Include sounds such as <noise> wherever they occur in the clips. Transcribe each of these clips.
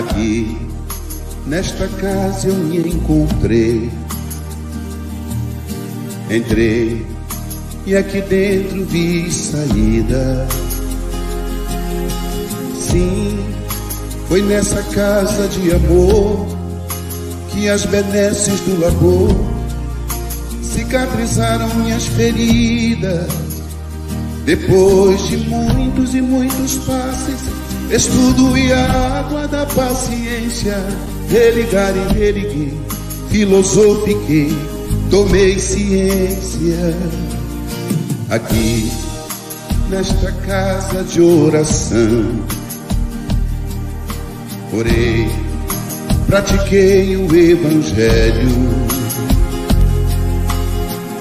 Aqui, nesta casa eu me encontrei. Entrei e aqui dentro vi saída. Sim, foi nessa casa de amor que as benesses do labor cicatrizaram minhas feridas. Depois de muitos e muitos passes, estudo e a água da paciência, religar e religuei, filosofiquei, tomei ciência. Aqui, nesta casa de oração, orei, pratiquei o Evangelho.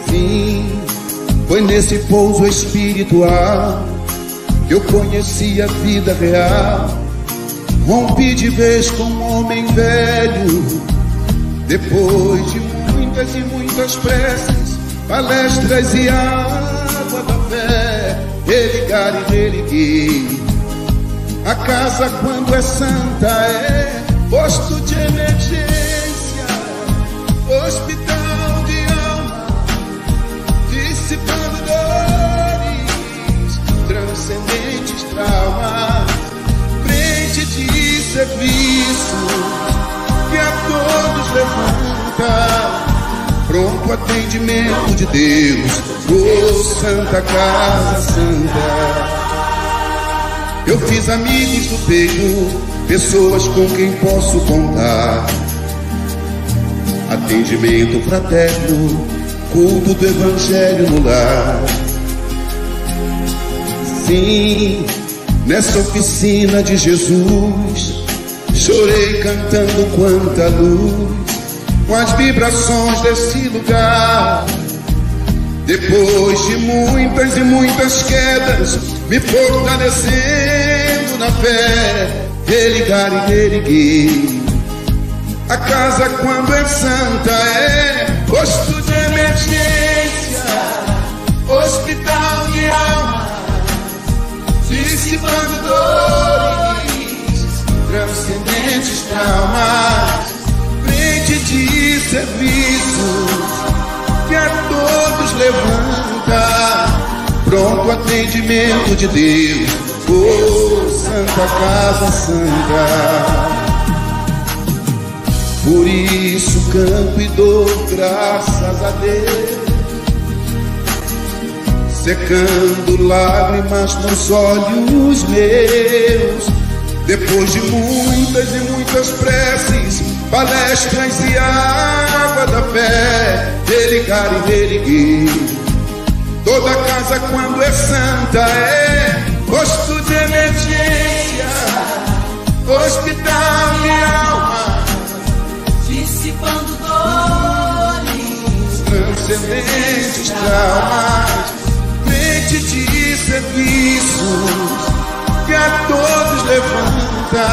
Sim, foi nesse pouso espiritual eu conheci a vida real. Rompi de vez com um homem velho, depois de muitas e muitas preces, palestras e água da fé, religar e religuei. A casa, quando é santa, é posto de emergência, hospital traumas, frente de serviço que a todos levanta. Pronto atendimento de Deus, oh Santa Casa Santa. Eu fiz amigos do peito, pessoas com quem posso contar. Atendimento fraterno, culto do Evangelho no lar. Sim, nessa oficina de Jesus, chorei cantando quanta luz, com as vibrações desse lugar. Depois de muitas e muitas quedas, me fortalecendo na fé, religar e reerguer. A casa, quando é santa, é posto de emergência, hospital de alma, dissipando dores, transcendentes traumas, frente de serviços que a todos levanta, pronto atendimento de Deus, oh Santa Casa Santa. Por isso canto e dou graças a Deus, secando lágrimas nos olhos meus. Depois de muitas e muitas preces, palestras e água da fé, religar e reerguer. Toda casa, quando é santa, é posto de emergência, hospital de alma, dissipando dores, transcendentes traumas, de serviços que a todos levanta,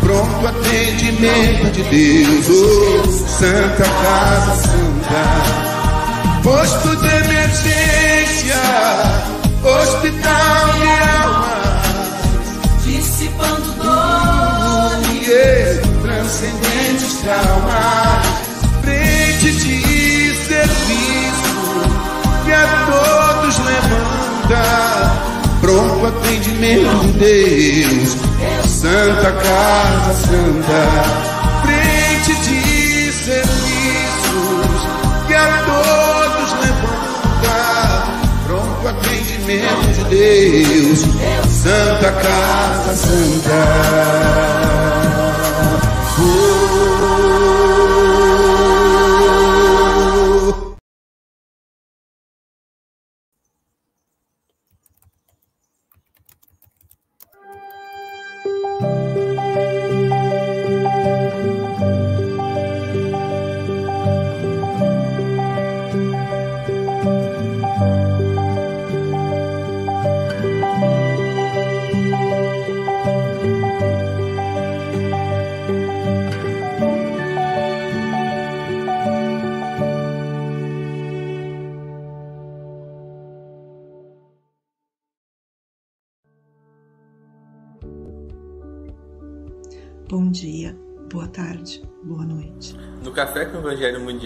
pronto atendimento de Deus, oh, Santa Casa Santa. Posto de emergência, hospital de almas, dissipando dores, transcendentes traumas, frente de pronto atendimento de Deus, Santa Casa Santa, frente de serviços que a todos levanta, pronto atendimento de Deus, Santa Casa Santa.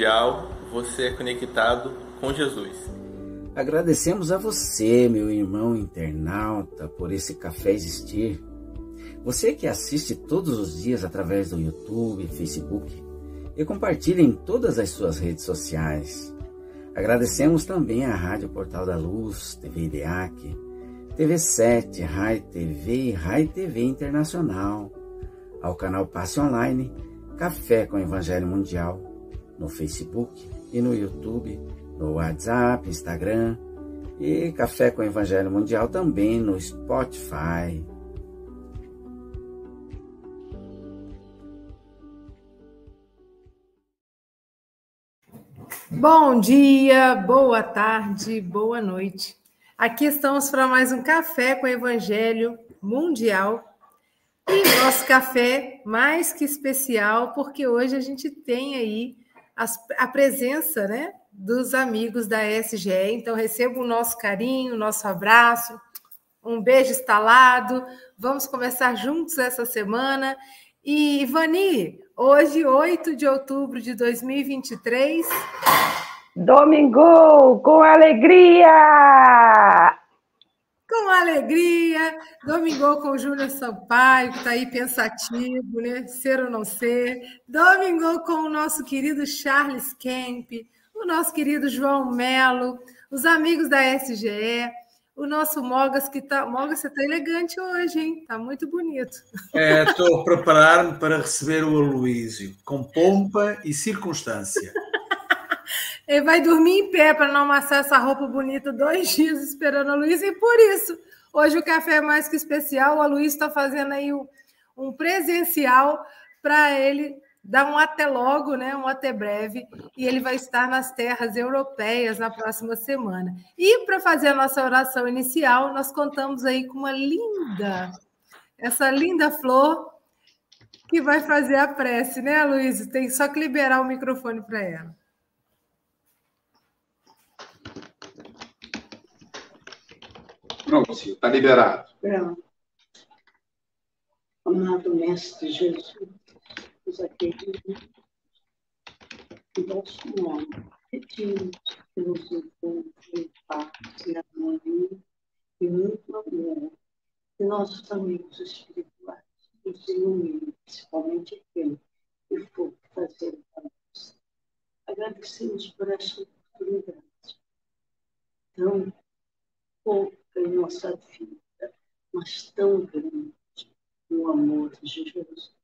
Mundial, você é conectado com Jesus. Agradecemos a você, meu irmão internauta, por esse café existir. Você que assiste todos os dias através do YouTube, Facebook e compartilha em todas as suas redes sociais. Agradecemos também à Rádio Portal da Luz, TV IDEAC, TV7, Rai TV e Rai TV Internacional, ao canal Passe Online, Café com Evangelho Mundial, no Facebook e no YouTube, no WhatsApp, Instagram e Café com Evangelho Mundial também no Spotify. Bom dia, boa tarde, boa noite. Aqui estamos para mais um café com Evangelho Mundial. E nosso café mais que especial, porque hoje a gente tem aí a presença né, dos amigos da SGE. Então, recebo o nosso carinho, o nosso abraço, um beijo instalado. Vamos começar juntos essa semana. E, Ivani, hoje, 8 de outubro de 2023. Domingo, com alegria! Com alegria, Domingou com o Júnior Sampaio, que está aí pensativo, né? Ser ou não ser. Domingou com o nosso querido Charles Kemp, o nosso querido João Melo, os amigos da SGE, o nosso Mogas, que tá. Mogas, você está elegante hoje, hein? Está muito bonito. Estou é, a preparar-me para receber o Aloísio, com pompa e circunstância. <laughs> Ele vai dormir em pé para não amassar essa roupa bonita dois dias esperando a Luísa. E por isso, hoje o café é mais que especial. A Luísa está fazendo aí um, presencial para ele dar um até logo, né? Um até breve. E ele vai estar nas terras europeias na próxima semana. E para fazer a nossa oração inicial, nós contamos aí com uma linda, essa linda flor que vai fazer a prece, né, Luísa? Tem só que liberar o microfone para ela. Pronto, Silvio, está liberado. Pronto. Amado Mestre Jesus, os aquecidos, em vosso nome, pedimos que nos encontre em paz e harmonia e muito amor, que nossos amigos espirituais nos iluminem, principalmente aquele que for fazer a nós. Agradecemos por essa oportunidade tão pouco em nossa vida, mas tão grande no amor de Jesus.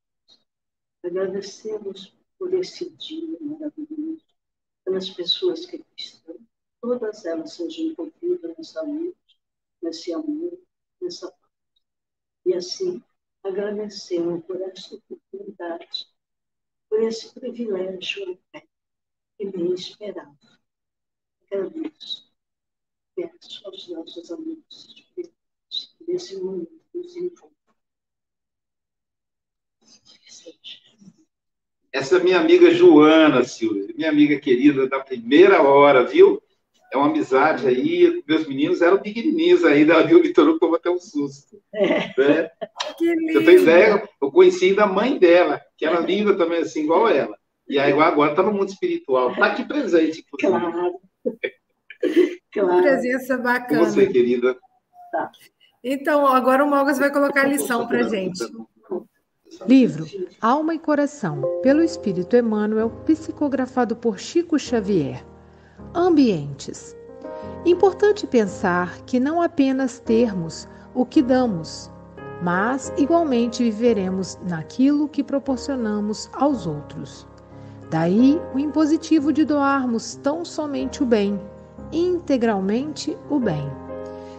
Agradecemos por esse dia maravilhoso, pelas pessoas que aqui estão, todas elas sejam envolvidas nessa luz, nesse amor, nessa paz. E assim, agradecemos por essa oportunidade, por esse privilégio até que nem esperava. Agradeço peço aos nossos amigos nesse momento nos. Essa é minha amiga Joana Silvia, minha amiga querida da primeira hora, viu? É uma amizade aí. Meus meninos eram pequenininhos ainda, ela viu o Vitor como até um susto. É. Né? Que lindo. Você tem ideia? Eu conheci da mãe dela, que era linda também, assim, igual ela. E aí agora está no mundo espiritual. Está aqui presente. Inclusive. Claro. <laughs> Claro. Presença bacana. Você, querida. Tá. Então, agora o Mogas vai colocar a lição para gente. Livro Alma e Coração, pelo Espírito Emmanuel, psicografado por Chico Xavier. Ambientes. Importante pensar que não apenas termos o que damos, mas igualmente viveremos naquilo que proporcionamos aos outros. Daí o impositivo de doarmos tão somente o bem, integralmente o bem.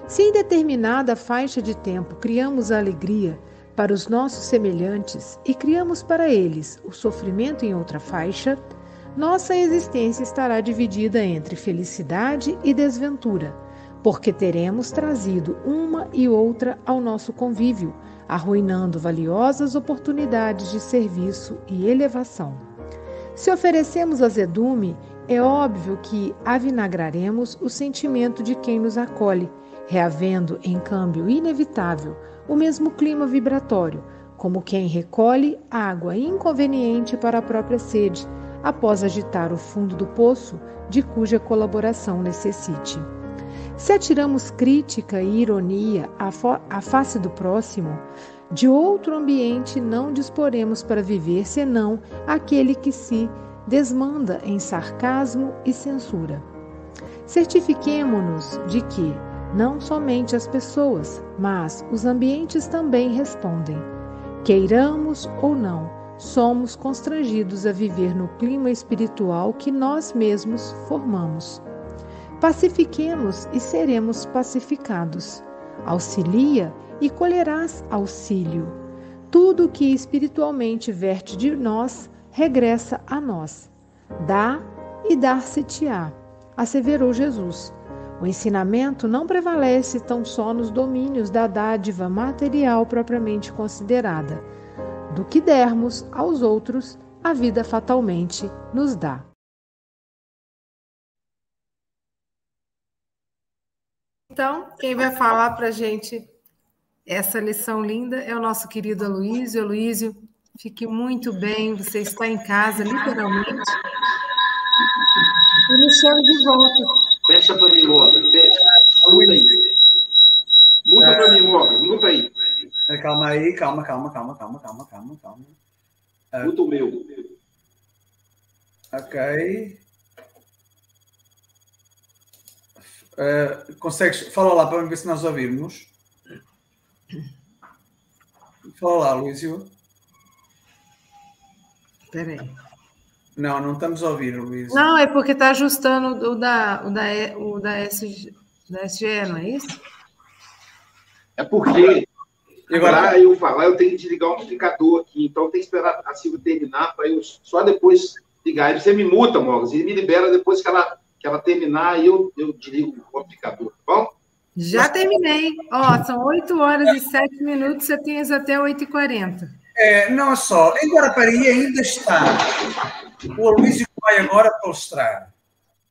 Se em determinada faixa de tempo criamos a alegria para os nossos semelhantes e criamos para eles o sofrimento em outra faixa, nossa existência estará dividida entre felicidade e desventura, porque teremos trazido uma e outra ao nosso convívio, arruinando valiosas oportunidades de serviço e elevação. Se oferecemos azedume é óbvio que avinagraremos o sentimento de quem nos acolhe, reavendo, em câmbio inevitável, o mesmo clima vibratório, como quem recolhe água inconveniente para a própria sede, após agitar o fundo do poço de cuja colaboração necessite. Se atiramos crítica e ironia à face do próximo, de outro ambiente não disporemos para viver senão aquele que se desmanda em sarcasmo e censura. Certifiquemo-nos de que não somente as pessoas, mas os ambientes também respondem. Queiramos ou não, somos constrangidos a viver no clima espiritual que nós mesmos formamos. Pacifiquemos e seremos pacificados. Auxilia e colherás auxílio. Tudo que espiritualmente verte de nós regressa a nós. Dá e dar-se-te-á, asseverou Jesus. O ensinamento não prevalece tão só nos domínios da dádiva material propriamente considerada. Do que dermos aos outros, a vida fatalmente nos dá. Então, quem vai falar para a gente essa lição linda é o nosso querido Aloysio. Aloysio, fique muito bem, você está em casa, literalmente. E me chame de volta. Fecha para mim, Morgan. Fecha. Muda aí. Muda para mim, Morgan. Muda aí. Calma aí, calma, calma, calma, calma, calma, calma, calma. Muda o meu. Ok. Uh, consegues? Fala lá para ver se nós ouvimos. Fala lá, Luísio. Espera aí. Não, não estamos a ouvir, Luísio. Não, é porque está ajustando o da, o da, o da, SG, da SGE, não é isso? É porque agora eu falar, eu tenho que desligar o amplificador aqui, então tem que esperar a Silvia terminar para eu só depois ligar. Aí você me multa, Morgan, e me libera depois que ela, que ela terminar, e eu, eu desligo o amplificador, tá bom? Já terminei. Ó, são 8 horas e 7 minutos, você tem até 8h40. É, não só, em Guarapari ainda está o Aloysio vai agora palestrar.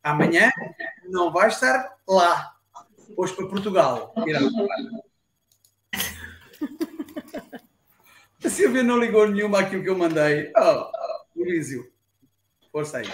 Amanhã não vai estar lá, hoje para Portugal. A Silvia não ligou nenhuma àquilo que eu mandei. Oh, oh, Aloysio, força aí.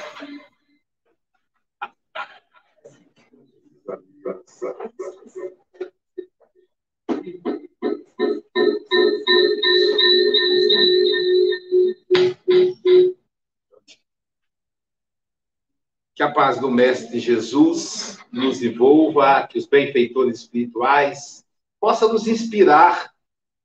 Que a paz do Mestre Jesus nos envolva, que os benfeitores espirituais possam nos inspirar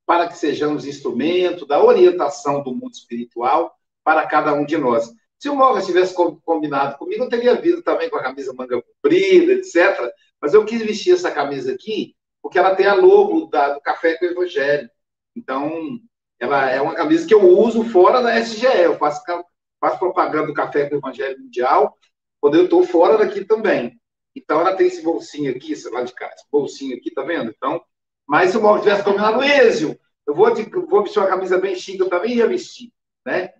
para que sejamos instrumento da orientação do mundo espiritual para cada um de nós. Se o Morgan tivesse combinado comigo, eu teria vindo também com a camisa manga comprida, etc. Mas eu quis vestir essa camisa aqui porque ela tem a logo da, do Café com o Evangelho. Então, ela é uma camisa que eu uso fora da SGE. Eu faço, faço propaganda do Café com o Evangelho Mundial quando eu estou fora daqui também. Então, ela tem esse bolsinho aqui, sei lá de cá, esse bolsinho aqui, tá vendo? Então, mas se o Mauro tivesse combinado, Ezio, eu vou, vou vestir uma camisa bem chique, eu também ia vestir, né?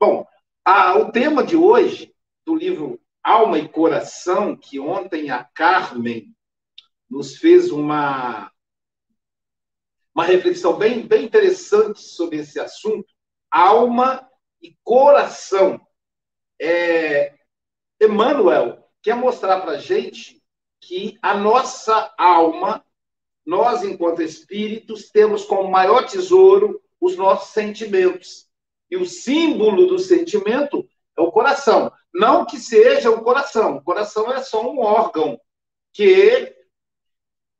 Bom, a, o tema de hoje, do livro Alma e Coração, que ontem a Carmen nos fez uma, uma reflexão bem, bem interessante sobre esse assunto, alma e coração. É, Emmanuel quer mostrar para a gente que a nossa alma, nós, enquanto espíritos, temos como maior tesouro os nossos sentimentos. E o símbolo do sentimento é o coração. Não que seja o coração. O coração é só um órgão que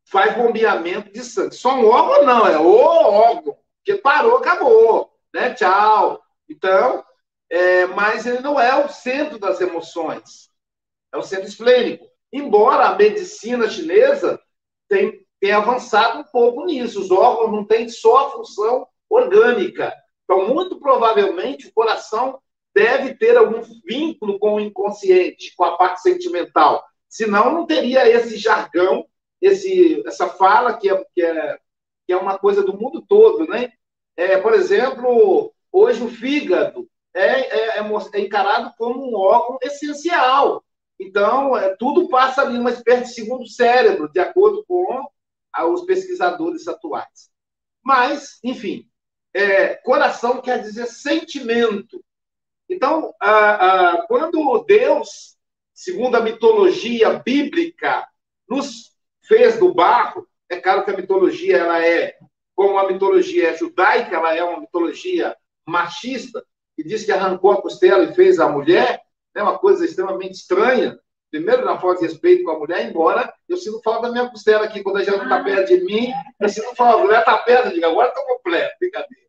faz bombeamento de sangue. Só um órgão não, é o órgão. Que parou, acabou. Né? Tchau. Então, é, mas ele não é o centro das emoções, é o centro esplênico. Embora a medicina chinesa tenha, avançado um pouco nisso, os órgãos não têm só a função orgânica. Então, muito provavelmente, o coração deve ter algum vínculo com o inconsciente, com a parte sentimental. Senão, não teria esse jargão, esse, essa fala que é, que, é, que é uma coisa do mundo todo. Né? É, por exemplo, hoje o fígado é, é, é, é encarado como um órgão essencial. Então, é, tudo passa ali numa espécie de segundo cérebro, de acordo com os pesquisadores atuais. Mas, enfim, é, coração quer dizer sentimento. Então, a, a, quando Deus, segundo a mitologia bíblica, nos fez do barro, é claro que a mitologia ela é, como a mitologia é judaica, ela é uma mitologia machista, que diz que arrancou a costela e fez a mulher, é uma coisa extremamente estranha. Primeiro, na falta de respeito com a mulher, embora eu sinto falta da minha costela aqui, quando a gente está perto de mim, eu sinto falta, a mulher está perto, eu digo, agora estou completo, brincadeira.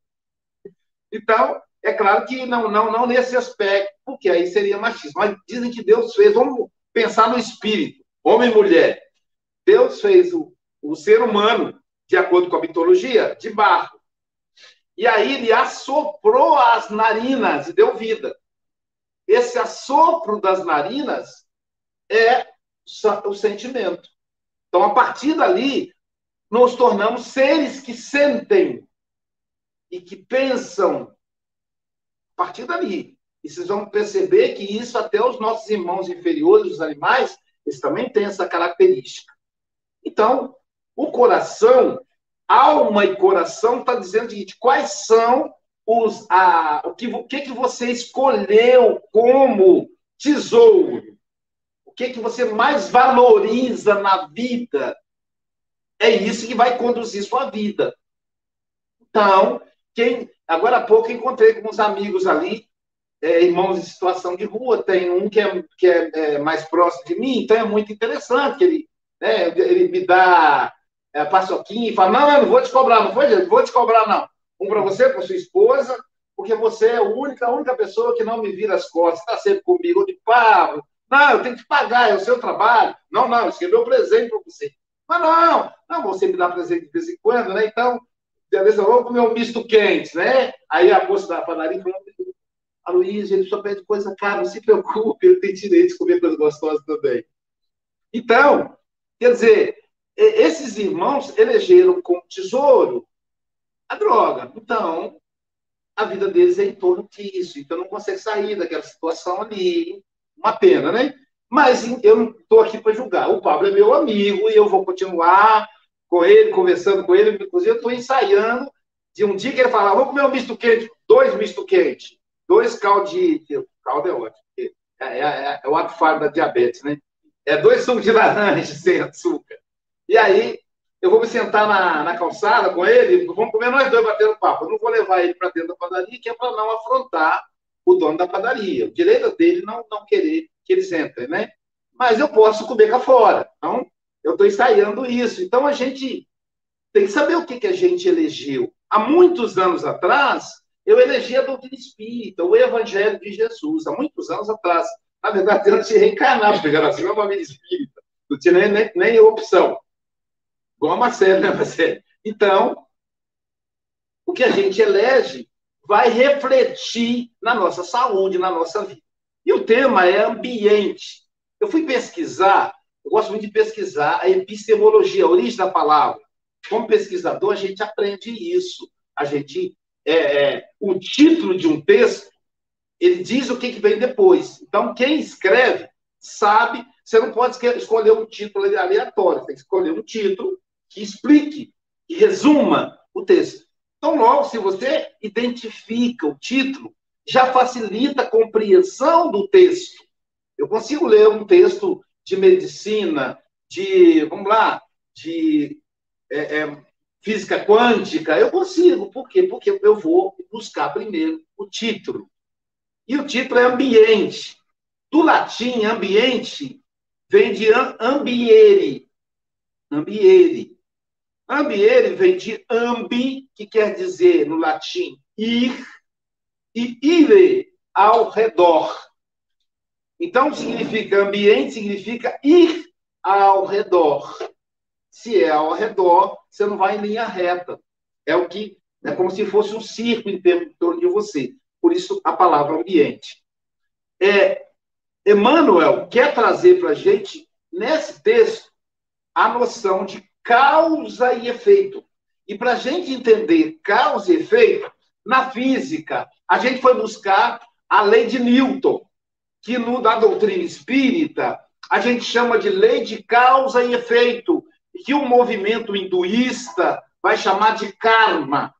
Então, é claro que não, não, não nesse aspecto, porque aí seria machismo. Mas dizem que Deus fez, vamos pensar no espírito, homem e mulher. Deus fez o, o ser humano, de acordo com a mitologia, de barro. E aí ele assoprou as narinas e deu vida. Esse assopro das narinas é o sentimento. Então, a partir dali, nos tornamos seres que sentem e que pensam. A partir dali. E vocês vão perceber que isso até os nossos irmãos inferiores, os animais, eles também têm essa característica. Então, o coração, alma e coração, está dizendo o seguinte: quais são os. A, o, que, o que, que você escolheu como tesouro? O que, que você mais valoriza na vida? É isso que vai conduzir sua vida. Então, quem agora há pouco encontrei com uns amigos ali, é, irmãos em situação de rua, tem um que é, que é, é mais próximo de mim, então é muito interessante que ele né? Ele me dá é, paçoquinha e fala: não, não, não vou te cobrar, não gente? Vou te cobrar, não. Um para você, para sua esposa, porque você é a única, a única pessoa que não me vira as costas, está sempre comigo. Eu digo, Pablo, não, eu tenho que pagar, é o seu trabalho. Não, não, é meu presente para você. Mas não, não, você me dá presente de vez em quando, né? Então, beleza, vamos comer um misto quente, né? Aí a moça da padaria falou, a Luiz, ele só pede coisa cara, não se preocupe, ele tem direito de comer coisa gostosa também. Então, Quer dizer, esses irmãos elegeram como tesouro a droga. Então, a vida deles é em torno disso. Então, não consegue sair daquela situação ali. Uma pena, né? Mas eu não estou aqui para julgar. O Pablo é meu amigo e eu vou continuar com ele, conversando com ele. Inclusive, eu estou ensaiando de um dia que ele falar, vamos comer um misto quente, dois misto quente, dois caldo de... Caldo é ótimo. É, é, é, é o ato da diabetes, né? É, dois sucos de laranja <laughs> sem açúcar. E aí, eu vou me sentar na, na calçada com ele, vamos comer nós dois batendo papo. Eu não vou levar ele para dentro da padaria, que é para não afrontar o dono da padaria. O direito dele não, não querer que eles entrem, né? Mas eu posso comer cá fora. Então, eu estou ensaiando isso. Então, a gente tem que saber o que, que a gente elegeu. Há muitos anos atrás, eu elegi a doutrina espírita, o evangelho de Jesus, há muitos anos atrás. Na verdade, antes de reencarnar, porque já nasceu uma família espírita. Não tinha nem, nem, nem opção. Igual a Marcelo, né, Marcelo? Então, o que a gente elege vai refletir na nossa saúde, na nossa vida. E o tema é ambiente. Eu fui pesquisar, eu gosto muito de pesquisar a epistemologia, a origem da palavra. Como pesquisador, a gente aprende isso. A gente, é, é, o título de um texto ele diz o que, que vem depois. Então, quem escreve sabe, você não pode escolher um título aleatório, você tem que escolher um título que explique, que resuma o texto. Então, logo, se você identifica o título, já facilita a compreensão do texto. Eu consigo ler um texto de medicina, de, vamos lá, de é, é, física quântica, eu consigo. Por quê? Porque eu vou buscar primeiro o título. E o título é Ambiente. Do latim, ambiente vem de ambiere. Ambiere. Ambiere vem de ambi, que quer dizer no latim ir, e ire, ao redor. Então, significa ambiente, significa ir ao redor. Se é ao redor, você não vai em linha reta. É o que é como se fosse um círculo em torno de você por isso a palavra ambiente. É, Emmanuel quer trazer para a gente, nesse texto, a noção de causa e efeito. E para a gente entender causa e efeito, na física, a gente foi buscar a lei de Newton, que no, na doutrina espírita a gente chama de lei de causa e efeito, que o movimento hinduísta vai chamar de karma.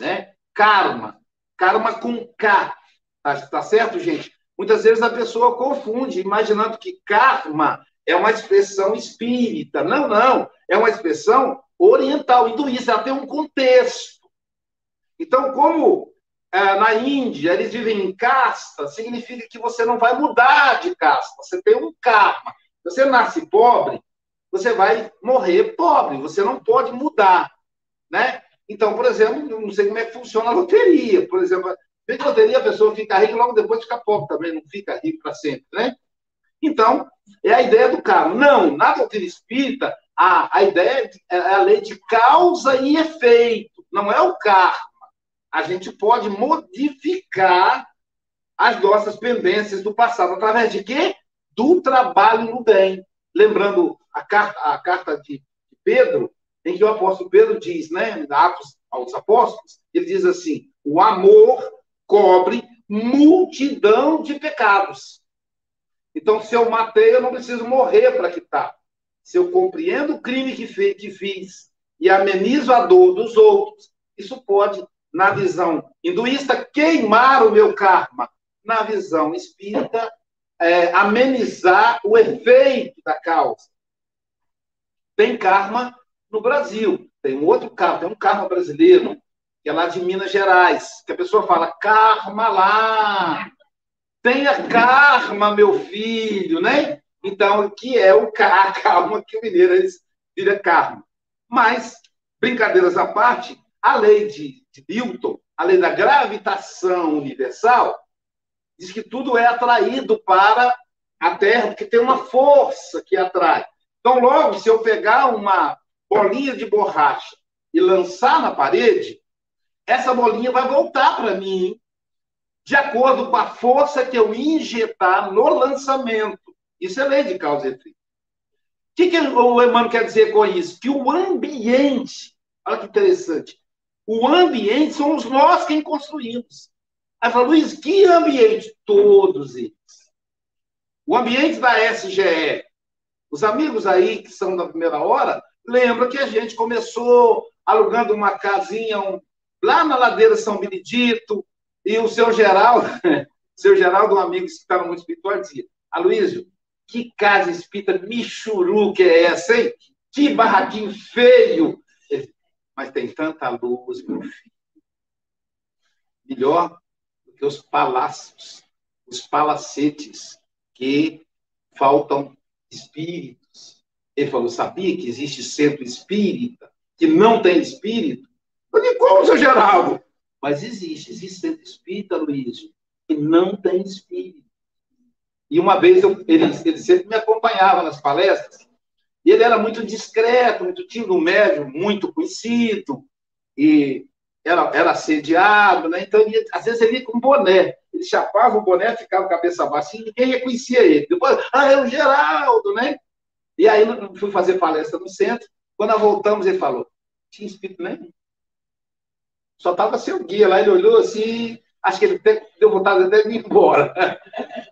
Né? karma. Karma com K. Tá, tá certo, gente? Muitas vezes a pessoa confunde, imaginando que karma é uma expressão espírita. Não, não. É uma expressão oriental, hinduísta. Ela tem um contexto. Então, como é, na Índia eles vivem em casta, significa que você não vai mudar de casta. Você tem um karma. Você nasce pobre, você vai morrer pobre. Você não pode mudar, né? Então, por exemplo, não sei como é que funciona a loteria. Por exemplo, vem loteria, a pessoa fica rica e logo depois fica pobre também, não fica rico para sempre, né? Então, é a ideia do karma. Não, na doutrina espírita, a, a ideia é a lei de causa e efeito, não é o karma. A gente pode modificar as nossas pendências do passado através de quê? Do trabalho no bem. Lembrando a carta, a carta de Pedro, em que o apóstolo Pedro diz, né, Atos aos Apóstolos, ele diz assim: o amor cobre multidão de pecados. Então, se eu matei, eu não preciso morrer para quitar. Se eu compreendo o crime que, que fiz e amenizo a dor dos outros, isso pode, na visão hinduísta, queimar o meu karma. Na visão espírita, é, amenizar o efeito da causa. Tem karma no Brasil. Tem um outro karma, tem um karma brasileiro, que é lá de Minas Gerais, que a pessoa fala, karma lá. Tenha karma, meu filho, né? Então, que é o <laughs> karma que o mineiro vira karma. Mas, brincadeiras à parte, a lei de, de Newton, a lei da gravitação universal, diz que tudo é atraído para a Terra, porque tem uma força que atrai. Então, logo, se eu pegar uma bolinha de borracha e lançar na parede, essa bolinha vai voltar para mim de acordo com a força que eu injetar no lançamento. Isso é lei de causa e efeito. O que, que o Emmanuel quer dizer com isso? Que o ambiente, olha que interessante, o ambiente somos nós quem construímos. Aí fala, Luiz, que ambiente? Todos eles. O ambiente da SGE. Os amigos aí que são da primeira hora, lembra que a gente começou alugando uma casinha um, lá na ladeira São Benedito, e o seu Geraldo, <laughs> seu Geraldo, um amigo que está no mundo espiritual, dizia, Aloysio, que casa espírita michuru que é essa, hein? Que barraquinho feio! <laughs> Mas tem tanta luz, meu filho. Melhor do que os palácios, os palacetes, que faltam espíritos. Ele falou: sabia que existe centro espírita que não tem espírito? Eu disse, como, seu Geraldo? Mas existe, existe centro espírita, Luiz, que não tem espírito. E uma vez eu, ele, ele sempre me acompanhava nas palestras, e ele era muito discreto, muito tímido, um médium muito conhecido, e era, era né? Então, ele, às vezes ele ia com boné. Ele chapava o boné, ficava cabeça baixa, e ninguém reconhecia ele. Depois, ah, é o Geraldo, né? E aí fui fazer palestra no centro. Quando nós voltamos, ele falou: tinha espírito nenhum. Só estava seu guia lá, ele olhou assim, acho que ele até deu vontade até de ir embora. <laughs>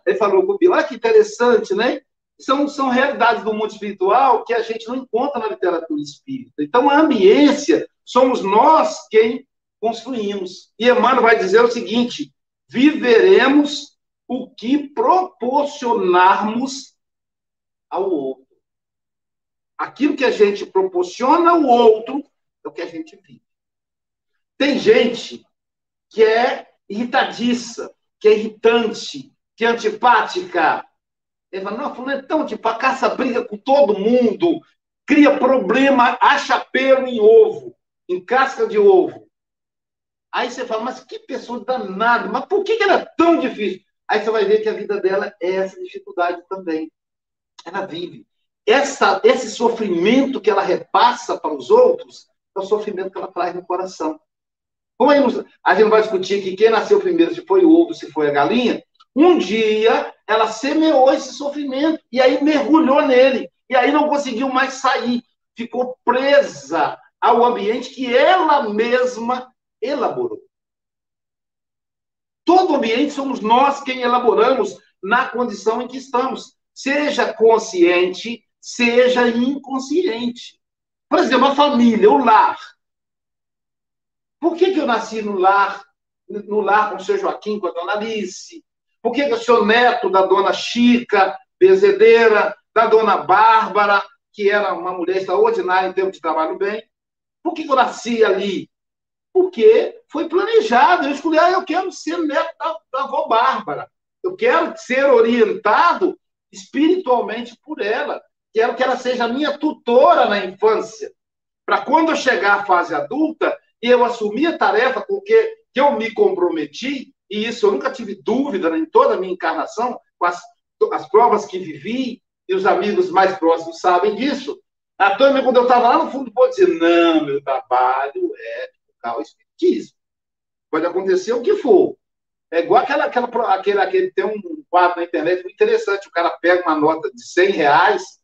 Ele falou comigo, olha que interessante, né? São, são realidades do mundo espiritual que a gente não encontra na literatura espírita. Então, a ambiência somos nós quem construímos. E Emmanuel vai dizer o seguinte: viveremos o que proporcionarmos ao outro. Aquilo que a gente proporciona ao outro é o que a gente vive. Tem gente que é irritadiça, que é irritante, que é antipática. Ele fala, não, fulano é tão antipático, caça briga com todo mundo, cria problema, acha pelo em ovo, em casca de ovo. Aí você fala, mas que pessoa danada, mas por que, que ela é tão difícil? Aí você vai ver que a vida dela é essa dificuldade também. Ela vive. Essa, esse sofrimento que ela repassa para os outros é o sofrimento que ela traz no coração. Como a gente vai discutir que quem nasceu primeiro, se foi o ovo, se foi a galinha, um dia ela semeou esse sofrimento e aí mergulhou nele. E aí não conseguiu mais sair. Ficou presa ao ambiente que ela mesma elaborou. Todo ambiente somos nós quem elaboramos na condição em que estamos, seja consciente, seja inconsciente. Por exemplo, a família, o lar. Por que, que eu nasci no lar, no lar com o seu Joaquim, com a dona Alice? Por que, que eu sou neto da dona Chica, bezedeira, da dona Bárbara, que era uma mulher extraordinária em termos de trabalho bem? Por que, que eu nasci ali? Porque foi planejado. Eu escolhi, ah, eu quero ser neto da, da avó Bárbara. Eu quero ser orientado espiritualmente por ela. Quero que ela seja minha tutora na infância. Para quando eu chegar à fase adulta e eu assumir a tarefa com que, que eu me comprometi, e isso eu nunca tive dúvida em toda a minha encarnação, com as, as provas que vivi, e os amigos mais próximos sabem disso. A turma, quando eu estava lá no fundo, pode dizer: não, meu trabalho é tocar o espiritismo. Pode acontecer o que for. É igual aquela, aquela, aquele, aquele, tem um quadro na internet muito interessante. O cara pega uma nota de 100 reais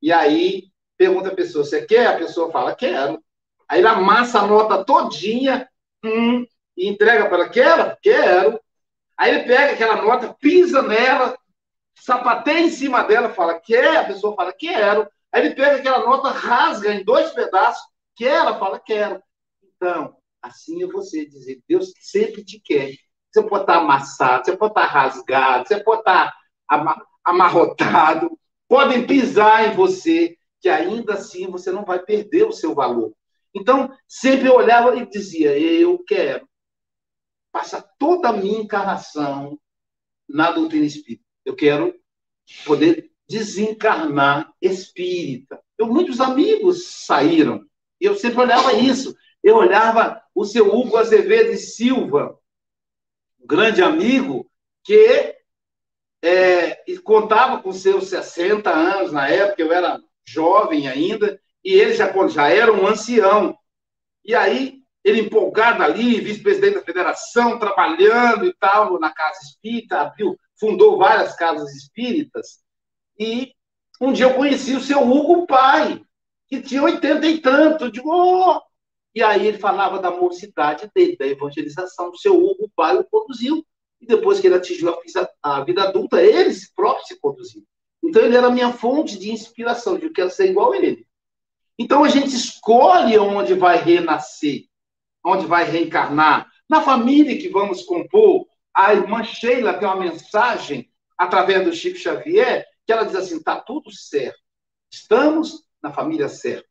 e aí pergunta a pessoa: você quer? A pessoa fala: quero. Aí ele amassa a nota todinha hum, e entrega para ela: quero? Quero. Aí ele pega aquela nota, pisa nela, sapateia em cima dela, fala: quer? A pessoa fala: quero. Aí ele pega aquela nota, rasga em dois pedaços, quer? Ela fala: quero. Então, assim é você dizer: Deus sempre te quer você pode estar amassado, você pode estar rasgado, você pode estar amarrotado, podem pisar em você, que ainda assim você não vai perder o seu valor. Então, sempre eu olhava e dizia: Eu quero passar toda a minha encarnação na doutrina espírita. Eu quero poder desencarnar espírita. Eu, muitos amigos saíram. Eu sempre olhava isso. Eu olhava o seu Hugo Azevedo e Silva, grande amigo que é, contava com seus 60 anos na época, eu era jovem ainda, e ele já, já era um ancião. E aí, ele empolgado ali, vice-presidente da federação, trabalhando e tal, na Casa Espírita, abriu, fundou várias casas espíritas. E um dia eu conheci o seu Hugo Pai, que tinha oitenta e tanto. Eu digo, oh, e aí ele falava da mocidade dele, da evangelização. O seu Hugo Pai o conduziu. E depois que ele atingiu a vida adulta, ele próprio se conduziu. Então ele era a minha fonte de inspiração, de eu quero ser igual a ele. Então a gente escolhe onde vai renascer, onde vai reencarnar. Na família que vamos compor, a irmã Sheila tem uma mensagem através do Chico Xavier, que ela diz assim: está tudo certo. Estamos na família certa.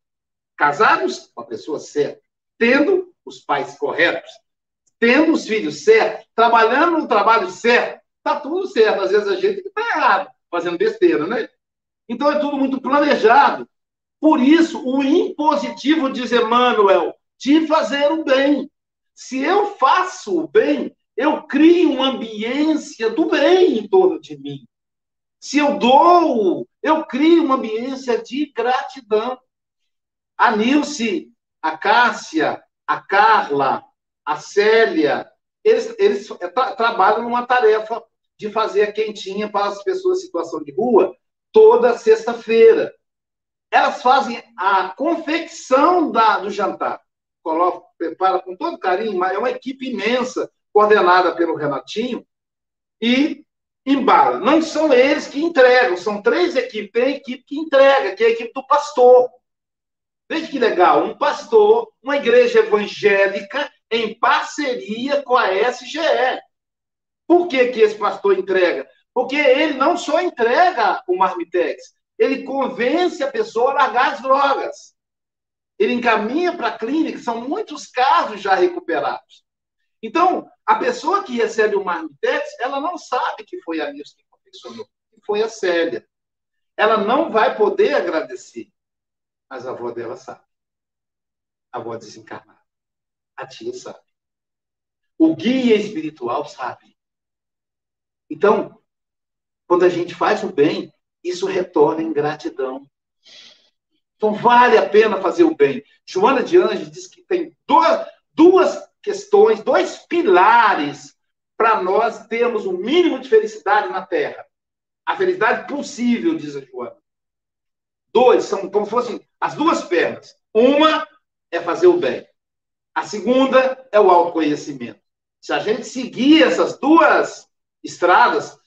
Casados com a pessoa certa tendo os pais corretos, tendo os filhos certos, trabalhando no trabalho certo, tá tudo certo. Às vezes a gente está errado, fazendo besteira, né? Então é tudo muito planejado. Por isso, o impositivo, diz Emmanuel, de fazer o bem. Se eu faço o bem, eu crio uma ambiência do bem em torno de mim. Se eu dou, eu crio uma ambiência de gratidão. A Nilce a Cássia, a Carla, a Célia, eles, eles tra trabalham numa tarefa de fazer a quentinha para as pessoas em situação de rua toda sexta-feira. Elas fazem a confecção da, do jantar. Coloca, prepara com todo carinho, mas é uma equipe imensa, coordenada pelo Renatinho, e embala. Não são eles que entregam, são três equipes. Tem a equipe que entrega, que é a equipe do pastor. Veja que legal, um pastor, uma igreja evangélica em parceria com a SGE. Por que, que esse pastor entrega? Porque ele não só entrega o marmitex, ele convence a pessoa a largar as drogas. Ele encaminha para a clínica, são muitos casos já recuperados. Então, a pessoa que recebe o marmitex, ela não sabe que foi a Nilce que confeccionou, que foi a Célia. Ela não vai poder agradecer. Mas a avó dela sabe. A avó desencarnada. A tia sabe. O guia espiritual sabe. Então, quando a gente faz o bem, isso retorna em gratidão. Então, vale a pena fazer o bem. Joana de Anjos diz que tem duas, duas questões, dois pilares para nós termos o um mínimo de felicidade na Terra. A felicidade possível, diz a Joana. Dois, são como se fossem as duas pernas. Uma é fazer o bem. A segunda é o autoconhecimento. Se a gente seguir essas duas estradas,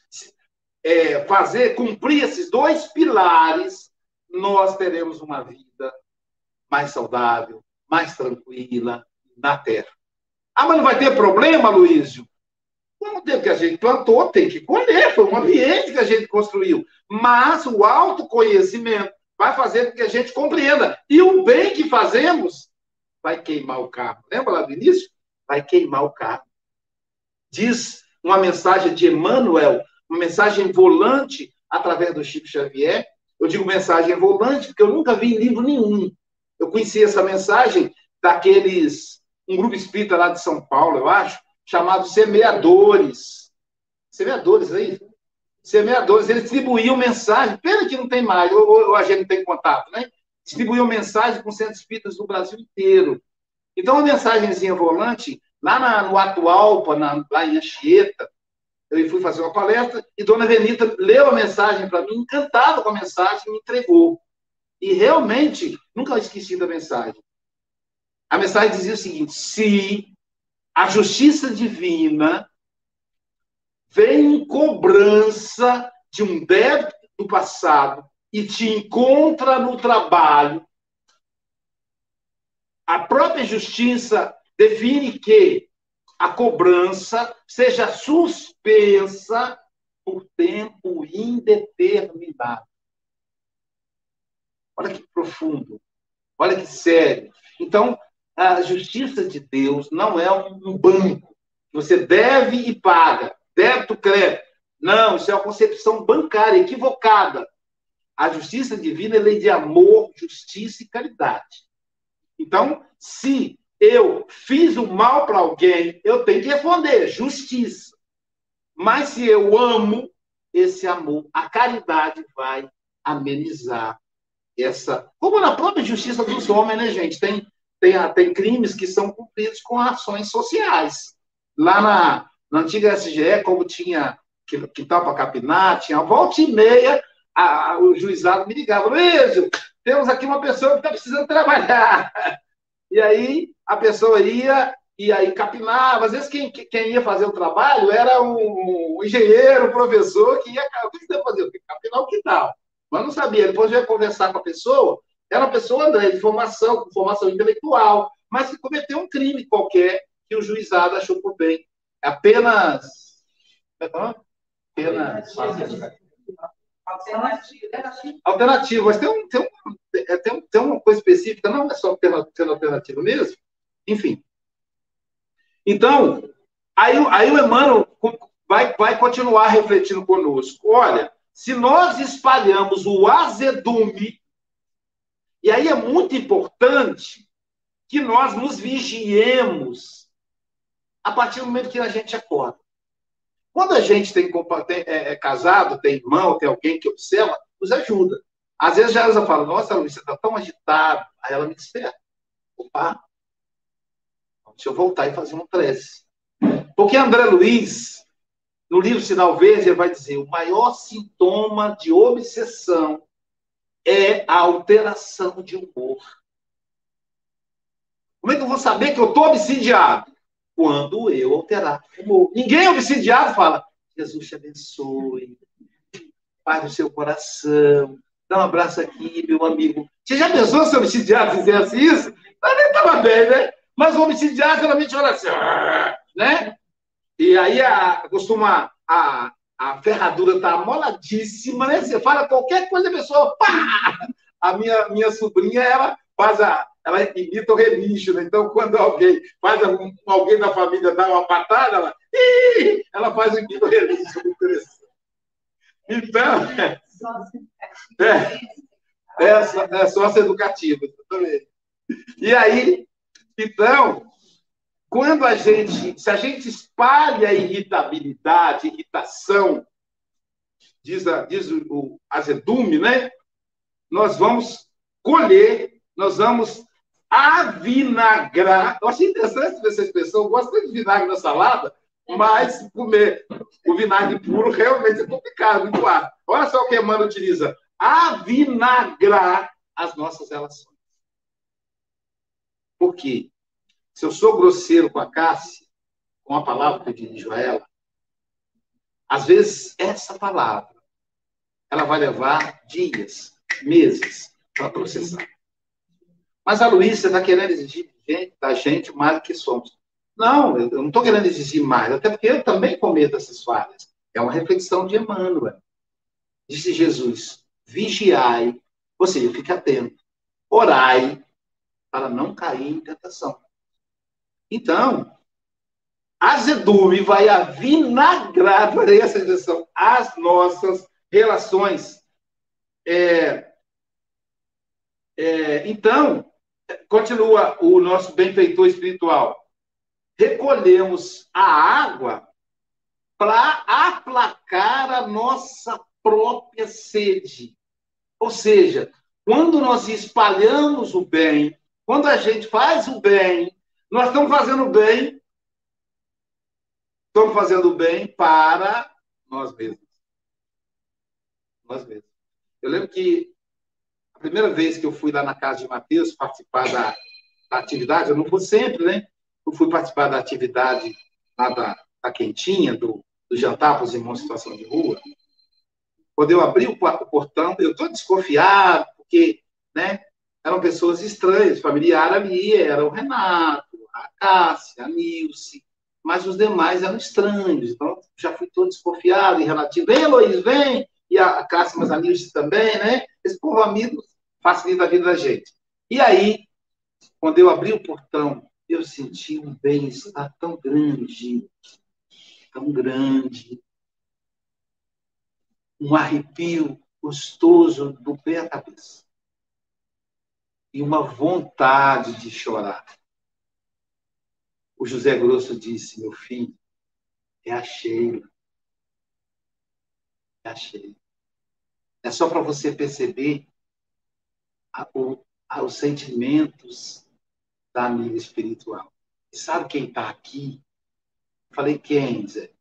é, fazer, cumprir esses dois pilares, nós teremos uma vida mais saudável, mais tranquila, na terra. Ah, mas não vai ter problema, Luísio? Não tem que a gente plantou, tem que colher, foi um ambiente que a gente construiu. Mas o autoconhecimento vai fazer com que a gente compreenda. E o bem que fazemos vai queimar o carro. Lembra lá do início? Vai queimar o carro. Diz uma mensagem de Emmanuel, uma mensagem volante através do Chico Xavier. Eu digo mensagem volante porque eu nunca vi em livro nenhum. Eu conheci essa mensagem daqueles, um grupo espírita lá de São Paulo, eu acho, chamado Semeadores. Semeadores aí? Semeadores, eles distribuíam mensagem, pena que não tem mais, ou, ou a gente não tem contato, né? Distribuíam mensagem com centros espíritas do Brasil inteiro. Então, uma mensagenzinha volante, lá na, no Atualpa, na, lá em Anchieta, eu fui fazer uma palestra e Dona Venita leu a mensagem para mim, encantada com a mensagem, me entregou. E realmente, nunca esqueci da mensagem. A mensagem dizia o seguinte: se a justiça divina vem em cobrança de um débito do passado e te encontra no trabalho, a própria justiça define que a cobrança seja suspensa por tempo indeterminado. Olha que profundo, olha que sério. Então, a justiça de Deus não é um banco você deve e paga, débito, crédito. Não, isso é uma concepção bancária equivocada. A justiça divina é lei de amor, justiça e caridade. Então, se eu fiz o mal para alguém, eu tenho que responder, justiça. Mas se eu amo, esse amor, a caridade vai amenizar essa. Como na própria justiça dos homens, né, gente? Tem tem, tem crimes que são cumpridos com ações sociais. Lá na, na antiga SGE, como tinha que, que tal para capinar, tinha volta e meia, a, o juizado me ligava, Luiz, temos aqui uma pessoa que está precisando trabalhar. E aí a pessoa ia e aí capinava. Às vezes quem, quem ia fazer o trabalho era um, um engenheiro, um professor, que ia. O que você fazer? Capinar o quintal. Mas não sabia. Depois eu ia conversar com a pessoa, era uma pessoa, André, de formação, com formação intelectual, mas que cometeu um crime qualquer que o juizado achou por bem. Apenas. Apenas. Alternativa. Mas tem, um, tem, um, é, tem, tem uma coisa específica, não é só sendo alternativa mesmo. Enfim. Então, aí, aí o Emmanuel vai, vai continuar refletindo conosco. Olha, se nós espalhamos o azedume e aí é muito importante que nós nos vigiemos a partir do momento que a gente acorda. Quando a gente tem, tem é, é, casado, tem irmão, tem alguém que observa, nos ajuda. Às vezes já ela fala, nossa, Luiz, você está tão agitado. Aí ela me desperta. Opa, deixa eu voltar e fazer um prece. Porque André Luiz, no livro Sinal Verde, ele vai dizer, o maior sintoma de obsessão é a alteração de humor. Como é que eu vou saber que eu estou obsidiado? Quando eu alterar o. Ninguém obsidiado fala, Jesus te abençoe, Pai do seu coração, dá um abraço aqui, meu amigo. Você já pensou se o obsidiado fizesse isso? Eu nem estava bem, né? Mas o obsidiado geralmente olha assim, né? E aí a, costuma a, a ferradura tá amoladíssima, né? Você fala qualquer coisa, a pessoa, pá! A minha, minha sobrinha, ela faz a, ela imita o relincho, né? Então, quando alguém faz alguém da família dá uma patada, ela, Ih! ela faz o imita o relincho. Então, é, é, é sócio educativa também. E aí, então, quando a gente, se a gente espalha irritabilidade, irritação, diz, a, diz o, o azedume, né? Nós vamos colher, nós vamos avinagrar. Eu achei interessante essa expressão, eu gosto de vinagre na salada, mas comer o vinagre puro realmente é complicado, muito ar. Olha só o que a Emmanuel utiliza: avinagrar as nossas relações. Por quê? Se eu sou grosseiro com a Cássia, com a palavra que eu dirijo a ela, às vezes essa palavra ela vai levar dias, meses para processar. Mas a Luísa está querendo exigir da gente mais do que somos. Não, eu não estou querendo exigir mais, até porque eu também cometo essas falhas. É uma reflexão de Emmanuel. Disse Jesus: vigiai, ou seja, fique atento, orai, para não cair em tentação. Então, azedume vai avinagrar, para essa direção, as nossas relações. É, é, então, continua o nosso benfeitor espiritual. Recolhemos a água para aplacar a nossa própria sede. Ou seja, quando nós espalhamos o bem, quando a gente faz o bem, nós estamos fazendo o bem, estamos fazendo o bem para nós mesmos. Nós mesmos. Eu lembro que primeira vez que eu fui lá na casa de Mateus participar da, da atividade, eu não fui sempre, né? Eu fui participar da atividade lá da, da quentinha, do, do jantar para os irmãos em situação de rua. Quando eu abri o, o portão, eu estou desconfiado, porque né, eram pessoas estranhas, familiar ali, era o Renato, a Cássia, a Nilce, mas os demais eram estranhos, então já fui todo desconfiado em relativo. Vem, Luiz, vem! E a Cássia, mas a Nilce também, né? Esse povo amigo facilita a vida da gente. E aí, quando eu abri o portão, eu senti um bem-estar tão grande, tão grande, um arrepio gostoso do pé à cabeça e uma vontade de chorar. O José Grosso disse: Meu filho, é a Sheila. É a Sheila. É só para você perceber a, o, a, os sentimentos da amiga espiritual. E sabe quem está aqui? Eu falei, quem, Zé?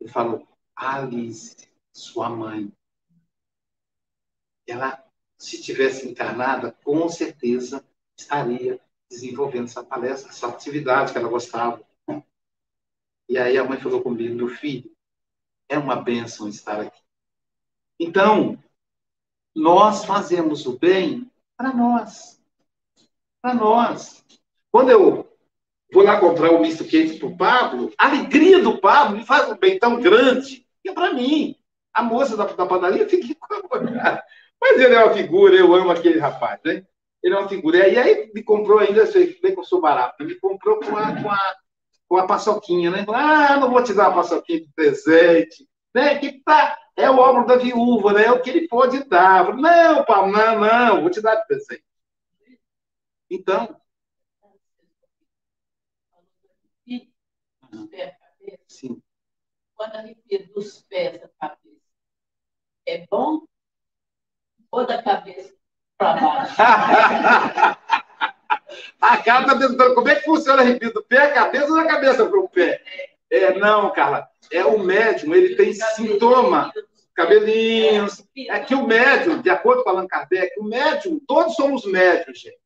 Ele falou, Alice, sua mãe. Ela se tivesse encarnada, com certeza estaria desenvolvendo essa palestra, essa atividade que ela gostava. E aí a mãe falou comigo, meu filho, é uma bênção estar aqui. Então, nós fazemos o bem para nós. Para nós. Quando eu vou lá comprar o misto quente para o Pablo, a alegria do Pablo me faz um bem tão grande, que é para mim. A moça da, da padaria fica incomodada. Mas ele é uma figura, eu amo aquele rapaz, né? Ele é uma figura. E aí me comprou ainda, bem que eu sou barato, me comprou com a, com a, com a paçoquinha, né? Ah, não vou te dar uma paçoquinha de presente, né? Que tá, é o ombro da viúva, né? É o que ele pode dar. Não, Paulo, não, não, vou te dar de presente. Então. Sim. Quando arrepia dos pés a cabeça, é bom ou da cabeça para baixo? <laughs> a cara está perguntando como é que funciona arrepio do pé, a cabeça ou da cabeça para o pé? É, não, Carla. É o médium, ele tem sintoma, cabelinhos. É que o médium, de acordo com Allan Kardec, o médium, todos somos médios, gente.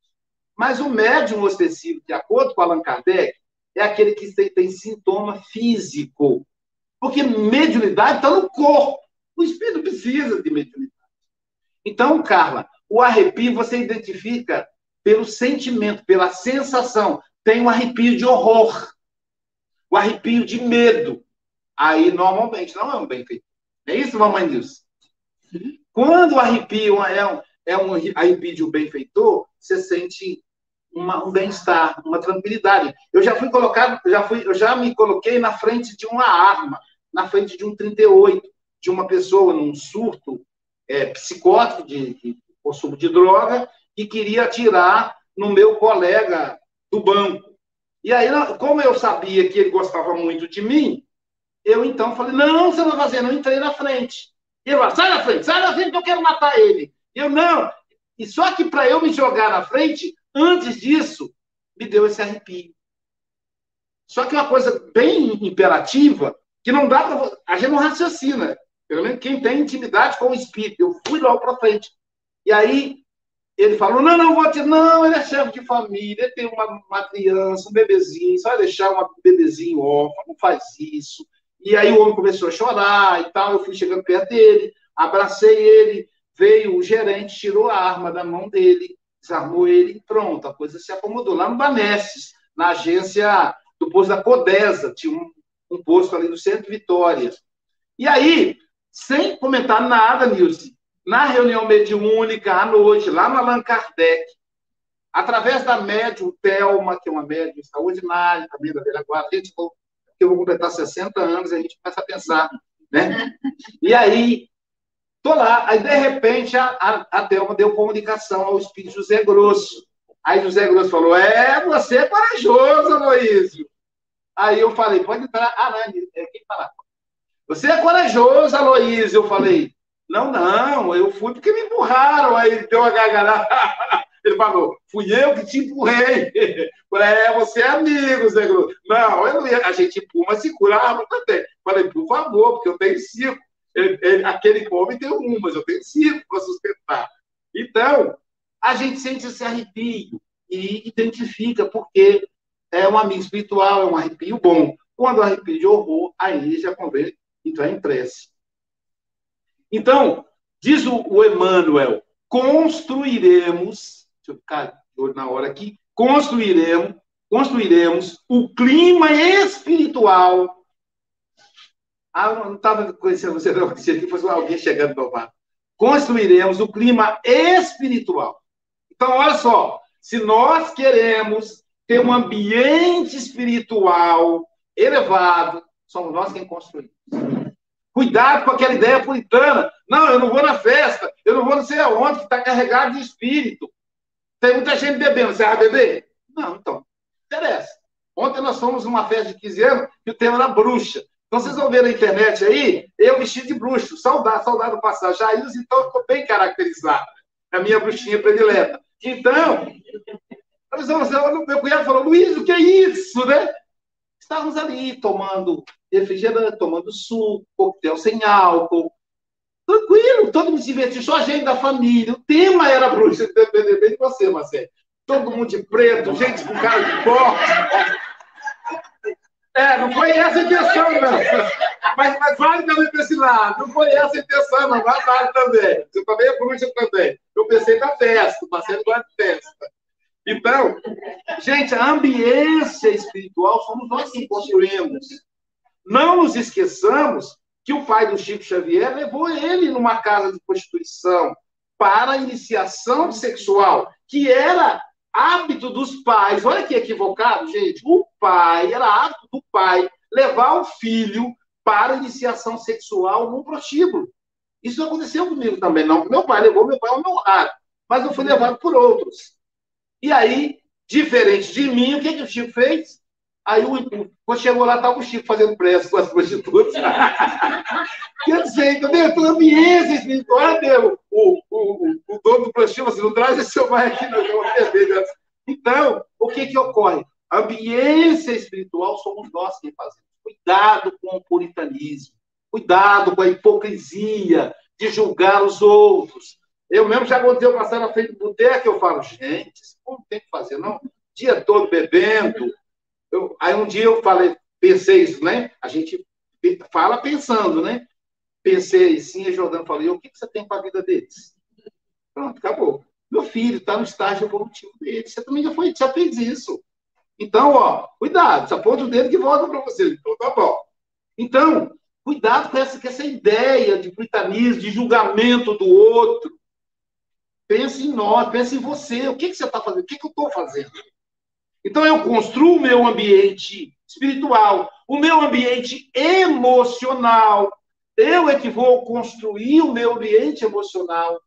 Mas o médium ostensivo, de acordo com Allan Kardec, é aquele que tem, tem sintoma físico. Porque mediunidade está no corpo. O espírito precisa de mediunidade. Então, Carla, o arrepio você identifica pelo sentimento, pela sensação. Tem um arrepio de horror, o um arrepio de medo. Aí, normalmente, não é um bem feito. É isso, mamãe Nilce? Quando o arrepio é um, é um arrepio de um benfeitor, você sente uma, um bem-estar, uma tranquilidade. Eu já fui colocado, já fui, eu já me coloquei na frente de uma arma, na frente de um 38, de uma pessoa num surto é, psicótico, de, de, consumo de droga, e queria atirar no meu colega do banco. E aí, como eu sabia que ele gostava muito de mim, eu então falei: não, você não vai fazer, não entrei na frente. E ele falou: sai da frente, sai da frente que eu quero matar ele. Eu não. E só que para eu me jogar na frente, antes disso, me deu esse arrepio. Só que uma coisa bem imperativa, que não dá para. A gente não raciocina. Pelo menos quem tem intimidade com o espírito. Eu fui logo para frente. E aí ele falou: não, não, vou te. Não, ele é chefe de família, ele tem uma, uma criança, um bebezinho, você vai deixar um bebezinho órfão, não faz isso. E aí o homem começou a chorar e tal. Eu fui chegando perto dele, abracei ele, veio o gerente, tirou a arma da mão dele, desarmou ele e pronto, a coisa se acomodou. Lá no Banesses, na agência do posto da Codesa, tinha um, um posto ali do Centro Vitória. E aí, sem comentar nada, Nilce, na reunião mediúnica, à noite, lá no Allan Kardec, através da médium Thelma, que é uma médium extraordinária, também da velha guarda, gente, eu vou completar 60 anos, a gente começa a pensar, né? E aí, tô lá, aí de repente a, a, a Thelma deu comunicação ao espírito José Grosso. Aí José Grosso falou: É, você é corajoso, Aloísio. Aí eu falei: Pode entrar. Ah, não, é quem fala? Você é corajoso, Aloísio. Eu falei: Não, não, eu fui porque me empurraram. Aí ele deu uma gargalhada. <laughs> Ele falou, fui eu que te empurrei. <laughs> É, você é amigo, Zé Grosso. Não, eu não ia. a gente empurra, mas segura a também. Falei, por favor, porque eu tenho cinco. Ele, ele, aquele homem tem um, mas eu tenho cinco para sustentar. Então, a gente sente esse arrepio e identifica porque é um amigo espiritual, é um arrepio bom. Quando o arrepio de horror, aí já convém entrar em prece. Então, diz o, o Emmanuel, construiremos deixa eu ficar de olho na hora aqui, construiremos, construiremos o clima espiritual. Ah, não estava conhecendo você, não, se aqui fosse alguém chegando no bar. Construiremos o clima espiritual. Então, olha só, se nós queremos ter um ambiente espiritual elevado, somos nós quem construímos. Cuidado com aquela ideia puritana. Não, eu não vou na festa, eu não vou não sei aonde, que está carregado de espírito. Tem muita gente bebendo. Você vai beber? Não, então. Interessa. Ontem nós fomos numa festa de 15 anos e o tema era bruxa. Então vocês vão ver na internet aí, eu vestido de bruxo. Saudade, saudade do passado. Jair, então, ficou bem caracterizado. A minha bruxinha predileta. Então, meu cunhado falou, Luiz, o que é isso, né? Estávamos ali tomando refrigerante, tomando suco, coquetel sem álcool, Tranquilo, todo mundo se divertiu, só gente da família. O tema era bruxa, bem de você, Marcelo. Todo mundo de preto, gente com cara de porte. É, não foi essa a intenção, não. Mas, mas vale também para esse lado. Não foi essa a intenção, não. Mas vale também. Você também é bruxa também. Eu pensei na festa, o Marcelo gosta de festa. Então, gente, a ambiência espiritual somos nós que construímos. Não nos esqueçamos que o pai do Chico Xavier levou ele numa casa de prostituição para iniciação sexual, que era hábito dos pais. Olha que equivocado, gente. O pai, era hábito do pai levar o filho para iniciação sexual no prostíbulo. Isso não aconteceu comigo também, não. Meu pai levou meu pai ao meu lado, mas eu fui levado por outros. E aí, diferente de mim, o que, que o Chico fez? Aí, quando chegou lá, estava o Chico fazendo pressa com as prostitutas. <laughs> Quer dizer, entendeu? Então, ambiência espiritual, meu, o, o, o, dono do prostíbulo, assim, não traz esse seu pai aqui, não, eu perder. Então, o que que ocorre? A ambiência espiritual somos nós quem fazemos. Cuidado com o puritanismo. Cuidado com a hipocrisia de julgar os outros. Eu mesmo já aconteceu passar na frente do boteco, eu falo, gente, isso não tem que fazer, não. Dia todo bebendo, eu, aí um dia eu falei, pensei isso, né? A gente fala pensando, né? Pensei sim, e Jordano falou, e o que, você tem para a vida deles? Pronto, acabou. Meu filho está no estágio evolutivo dele. Você também já, foi, já fez isso. Então, ó, cuidado, você aponta o dedo que volta para você. Então, tá bom. Então, cuidado com essa, com essa ideia de puritanismo, de julgamento do outro. Pense em nós, pense em você. O que, que você está fazendo? O que, que eu estou fazendo? Então eu construo o meu ambiente espiritual, o meu ambiente emocional. Eu é que vou construir o meu ambiente emocional.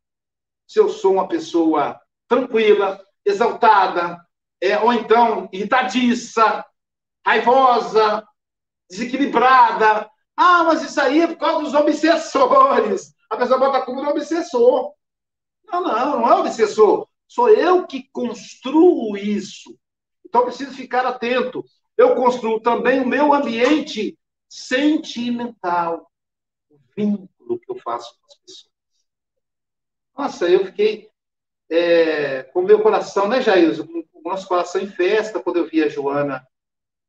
Se eu sou uma pessoa tranquila, exaltada, é, ou então irritadiça, raivosa, desequilibrada. Ah, mas isso aí é por causa dos obsessores. A pessoa bota a culpa no obsessor. Não, não, não é obsessor. Sou eu que construo isso. Então, preciso ficar atento. Eu construo também o meu ambiente sentimental, o vínculo que eu faço com as pessoas. Nossa, eu fiquei é, com o meu coração, né, Jair? Com o nosso coração em festa quando eu vi a Joana.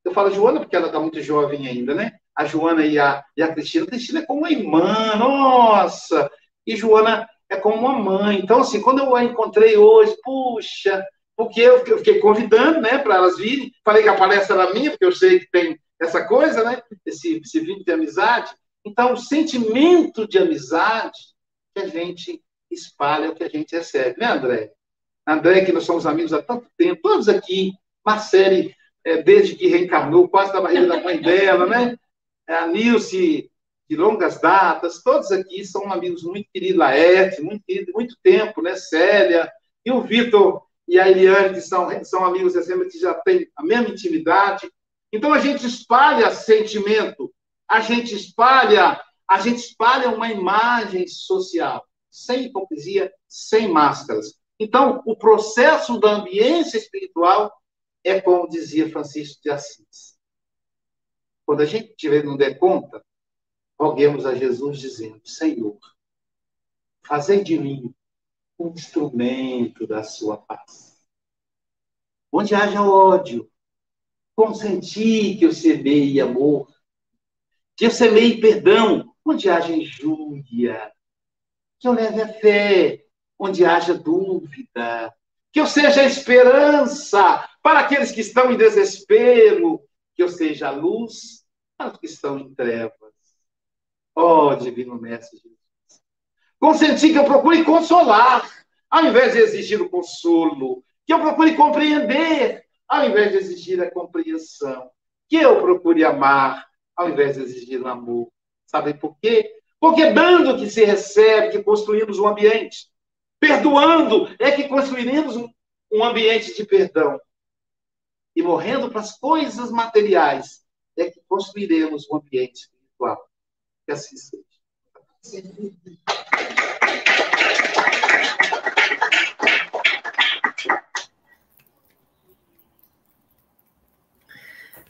Eu falo Joana porque ela está muito jovem ainda, né? A Joana e a, e a Cristina. A Cristina é como uma irmã, nossa! E Joana é como uma mãe. Então, assim, quando eu a encontrei hoje, puxa, porque eu fiquei convidando, né, para elas virem. Falei que a palestra era minha, porque eu sei que tem essa coisa, né, esse, esse vínculo de amizade. Então, o sentimento de amizade que a gente espalha, o que a gente recebe, né, André? André, que nós somos amigos há tanto tempo, todos aqui, Marcele, é, desde que reencarnou, quase da barriga da mãe dela, né? É, a Nilce, de longas datas, todos aqui são amigos muito queridos, Laerte, muito querido, muito tempo, né? Célia, e o Vitor e a Eliane, que são, são amigos que já têm a mesma intimidade. Então a gente espalha sentimento, a gente espalha, a gente espalha uma imagem social, sem hipocrisia, sem máscaras. Então, o processo da ambiência espiritual é como dizia Francisco de Assis. Quando a gente tiver não der conta, roguemos a Jesus dizendo: Senhor, fazei de mim um instrumento da sua paz. Onde haja ódio, consenti que eu semeie amor, que eu semeie perdão, onde haja injúria, que eu leve a fé, onde haja dúvida, que eu seja esperança para aqueles que estão em desespero, que eu seja luz para os que estão em trevas. Ó oh, Divino Mestre Jesus. Consenti que eu procure consolar, ao invés de exigir o consolo. Que eu procure compreender, ao invés de exigir a compreensão. Que eu procure amar, ao invés de exigir o amor. Sabem por quê? Porque dando que se recebe, que construímos um ambiente. Perdoando é que construiremos um, um ambiente de perdão. E morrendo para as coisas materiais é que construiremos um ambiente espiritual. Que assim seja.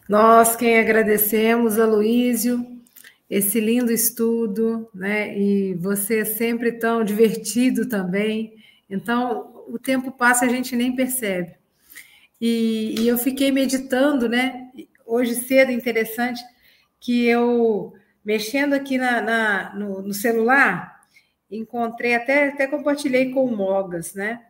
Nós quem agradecemos, Aloísio, esse lindo estudo, né? E você é sempre tão divertido também. Então, o tempo passa a gente nem percebe. E, e, eu fiquei meditando, né? Hoje cedo, interessante, que eu, mexendo aqui na, na no, no, celular, encontrei, até, até compartilhei com o Mogas, né?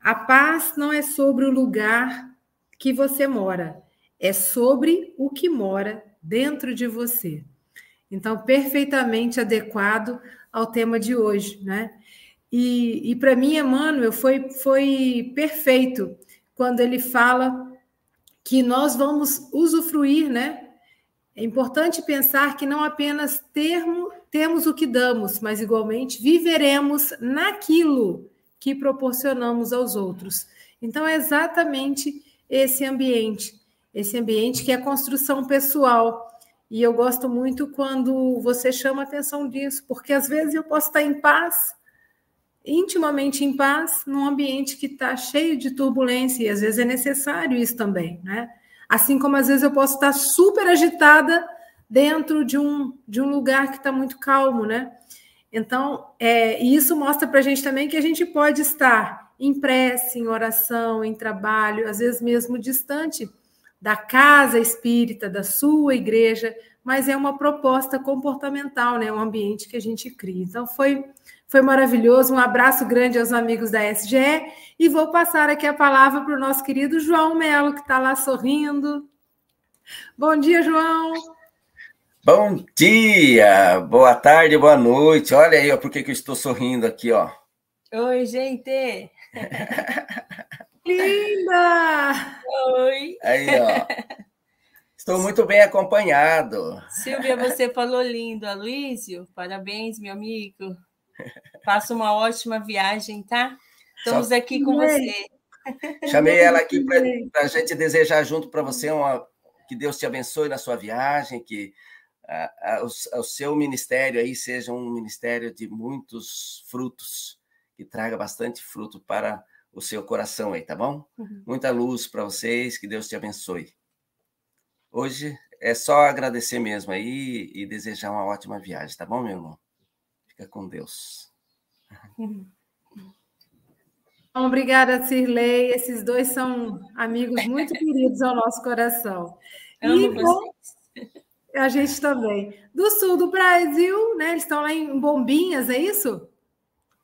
A paz não é sobre o lugar que você mora, é sobre o que mora dentro de você. Então, perfeitamente adequado ao tema de hoje, né? E, e para mim, Emmanuel, foi, foi perfeito quando ele fala que nós vamos usufruir, né? É importante pensar que não apenas termo, temos o que damos, mas igualmente viveremos naquilo que proporcionamos aos outros. Então, é exatamente esse ambiente, esse ambiente que é construção pessoal, e eu gosto muito quando você chama atenção disso, porque às vezes eu posso estar em paz, intimamente em paz, num ambiente que está cheio de turbulência, e às vezes é necessário isso também, né? Assim como às vezes eu posso estar super agitada dentro de um, de um lugar que está muito calmo, né? Então, é, isso mostra para a gente também que a gente pode estar em prece, em oração, em trabalho, às vezes mesmo distante da casa espírita, da sua igreja, mas é uma proposta comportamental, né? Um ambiente que a gente cria. Então foi foi maravilhoso. Um abraço grande aos amigos da SGE e vou passar aqui a palavra para o nosso querido João Melo, que está lá sorrindo. Bom dia, João. Bom dia, boa tarde, boa noite. Olha aí, ó, por que, que eu estou sorrindo aqui, ó. Oi, gente. <laughs> Linda! Oi! Aí, ó. <laughs> Estou muito bem acompanhado. Silvia, você falou lindo. Aloysio, parabéns, meu amigo. Faça uma ótima viagem, tá? Estamos Só... aqui com você. Chamei ela aqui para a gente desejar junto para você uma, que Deus te abençoe na sua viagem, que a, a, o, o seu ministério aí seja um ministério de muitos frutos, que traga bastante fruto para o seu coração aí, tá bom? Uhum. Muita luz para vocês, que Deus te abençoe. Hoje é só agradecer mesmo aí e desejar uma ótima viagem, tá bom, meu irmão? Fica com Deus. Uhum. Obrigada, Cirlei. Esses dois são amigos muito <laughs> queridos ao nosso coração. Amo e bom, a gente também. Do sul do Brasil, né? Eles estão lá em Bombinhas, é isso?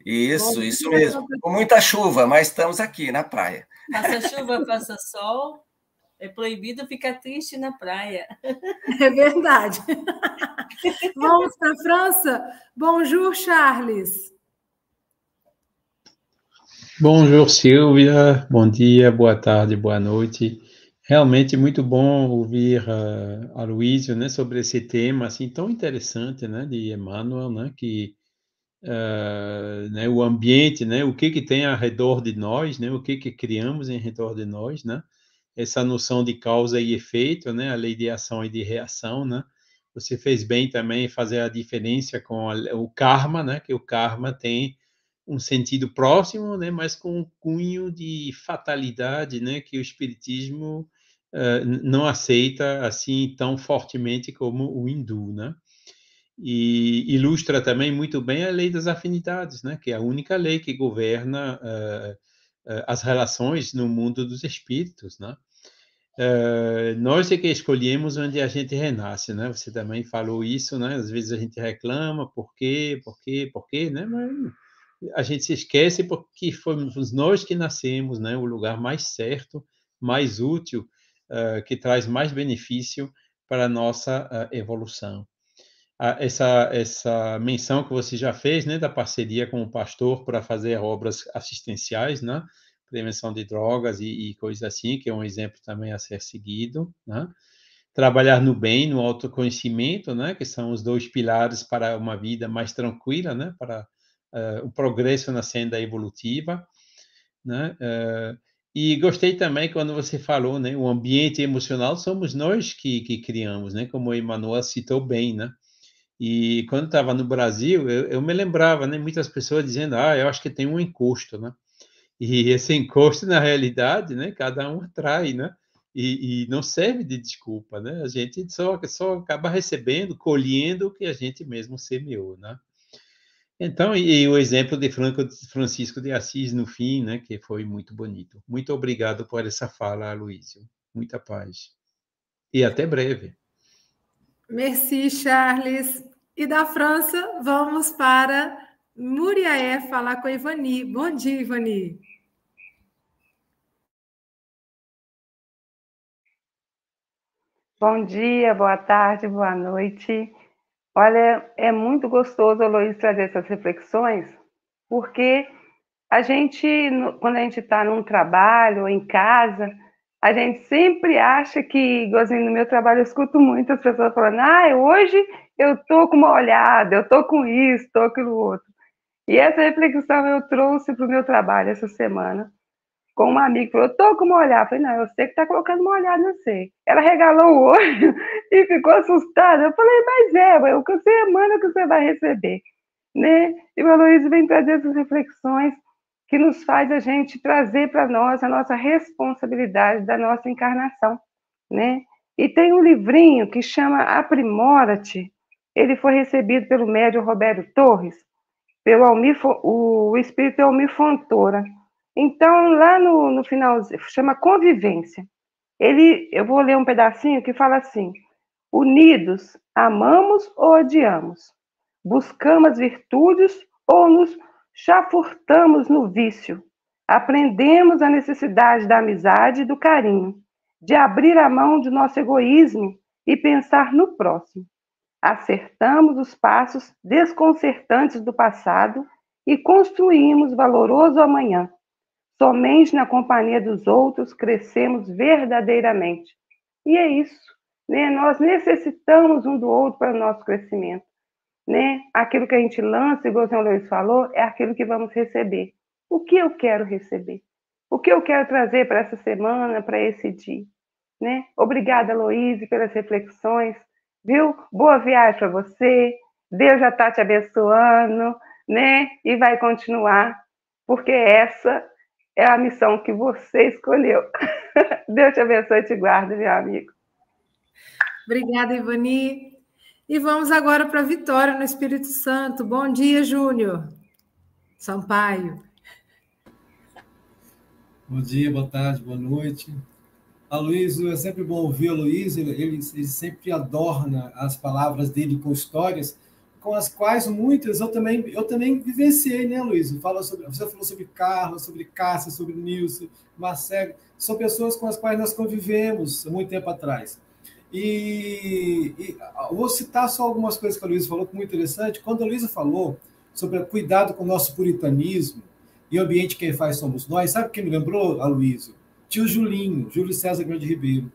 Isso, Bom, isso mesmo. Com muita chuva, mas estamos aqui na praia. Faça chuva, faça sol. É proibido ficar triste na praia. É verdade. Vamos para a França. Bonjour, Charles. Bonjour, Silvia. Bom dia, boa tarde, boa noite. Realmente muito bom ouvir uh, a Luísio, né, sobre esse tema assim tão interessante, né, de Emmanuel, né, que uh, né, o ambiente, né, o que que tem ao redor de nós, né, o que que criamos em redor de nós, né, essa noção de causa e efeito, né, a lei de ação e de reação, né. Você fez bem também fazer a diferença com a, o karma, né, que o karma tem um sentido próximo, né, mas com um cunho de fatalidade, né, que o espiritismo uh, não aceita assim tão fortemente como o hindu, né? E ilustra também muito bem a lei das afinidades, né, que é a única lei que governa uh, as relações no mundo dos espíritos, né? nós é que escolhemos onde a gente renasce, né? Você também falou isso, né? Às vezes a gente reclama, por quê, por quê, por quê, né? Mas a gente se esquece porque fomos nós que nascemos, né? O lugar mais certo, mais útil, uh, que traz mais benefício para a nossa uh, evolução. Essa, essa menção que você já fez, né, da parceria com o pastor para fazer obras assistenciais, né? Prevenção de drogas e, e coisas assim, que é um exemplo também a ser seguido, né? Trabalhar no bem, no autoconhecimento, né? Que são os dois pilares para uma vida mais tranquila, né? Para uh, o progresso na senda evolutiva, né? Uh, e gostei também quando você falou, né? O ambiente emocional somos nós que, que criamos, né? Como o Emmanuel citou bem, né? E quando estava no Brasil, eu, eu, me lembrava, né? Muitas pessoas dizendo, ah, eu acho que tem um encosto, né? E <laughs> esse encosto, na realidade, né? Cada um atrai, né? E, e, não serve de desculpa, né? A gente só, só acaba recebendo, colhendo o que a gente mesmo semeou, né? Então, e, e, o exemplo de Franco, Francisco de Assis no fim, né, que foi muito bonito. Muito obrigado por essa fala, Aloysio. Muita paz. E até breve. Merci, Charles. E da França, vamos para Muriaé falar com a Ivani. Bom dia, Ivani. Bom dia, boa tarde, boa noite. Olha, é muito gostoso, Luiz, trazer essas reflexões, porque a gente, quando a gente está num trabalho, em casa, a gente sempre acha que, igualzinho no meu trabalho, eu escuto muitas pessoas falando, ah, hoje eu tô com uma olhada, eu tô com isso, tô com aquilo outro. E essa reflexão eu trouxe para o meu trabalho essa semana com uma amiga, falou, tô com uma olhada. Eu falei, não, eu sei que tá colocando uma olhada, não sei. Ela regalou o olho <laughs> e ficou assustada. Eu falei, mas é, o que você manda que você vai receber. Né? E o Aloysio vem trazer essas reflexões que nos faz a gente trazer para nós a nossa responsabilidade da nossa encarnação, né? E tem um livrinho que chama Aprimora-te. Ele foi recebido pelo médium Roberto Torres, pelo Almir, o espírito é Almir Fontoura. Então, lá no, no final, chama convivência. Ele, eu vou ler um pedacinho que fala assim: Unidos, amamos ou odiamos? Buscamos as virtudes ou nos chafurtamos no vício? Aprendemos a necessidade da amizade e do carinho, de abrir a mão de nosso egoísmo e pensar no próximo. Acertamos os passos desconcertantes do passado e construímos valoroso amanhã Somente na companhia dos outros crescemos verdadeiramente. E é isso. Né? Nós necessitamos um do outro para o nosso crescimento. Né? Aquilo que a gente lança, igual o senhor Luiz falou, é aquilo que vamos receber. O que eu quero receber? O que eu quero trazer para essa semana, para esse dia? Né? Obrigada, Luiz, pelas reflexões. Viu? Boa viagem para você. Deus já está te abençoando, né? E vai continuar, porque essa é a missão que você escolheu. <laughs> Deus te abençoe e te guarde, meu amigo. Obrigada, Ivani. E vamos agora para Vitória, no Espírito Santo. Bom dia, Júnior. Sampaio. Bom dia, boa tarde, boa noite. A Luísio, é sempre bom ouvir a Luiz, ele, ele, sempre adorna as palavras dele com histórias, com as quais muitas eu também, eu também vivenciei, né, Luiz? Fala sobre, você falou sobre Carlos, sobre Cássia, sobre Nilson, Marcelo. São pessoas com as quais nós convivemos há muito tempo atrás. E, e vou citar só algumas coisas que a Luísa falou, que é muito interessante. Quando a Luísa falou sobre cuidado com o nosso puritanismo e o ambiente quem faz somos nós, sabe quem me lembrou, a Luísa? Tio Julinho, Júlio César Grande Ribeiro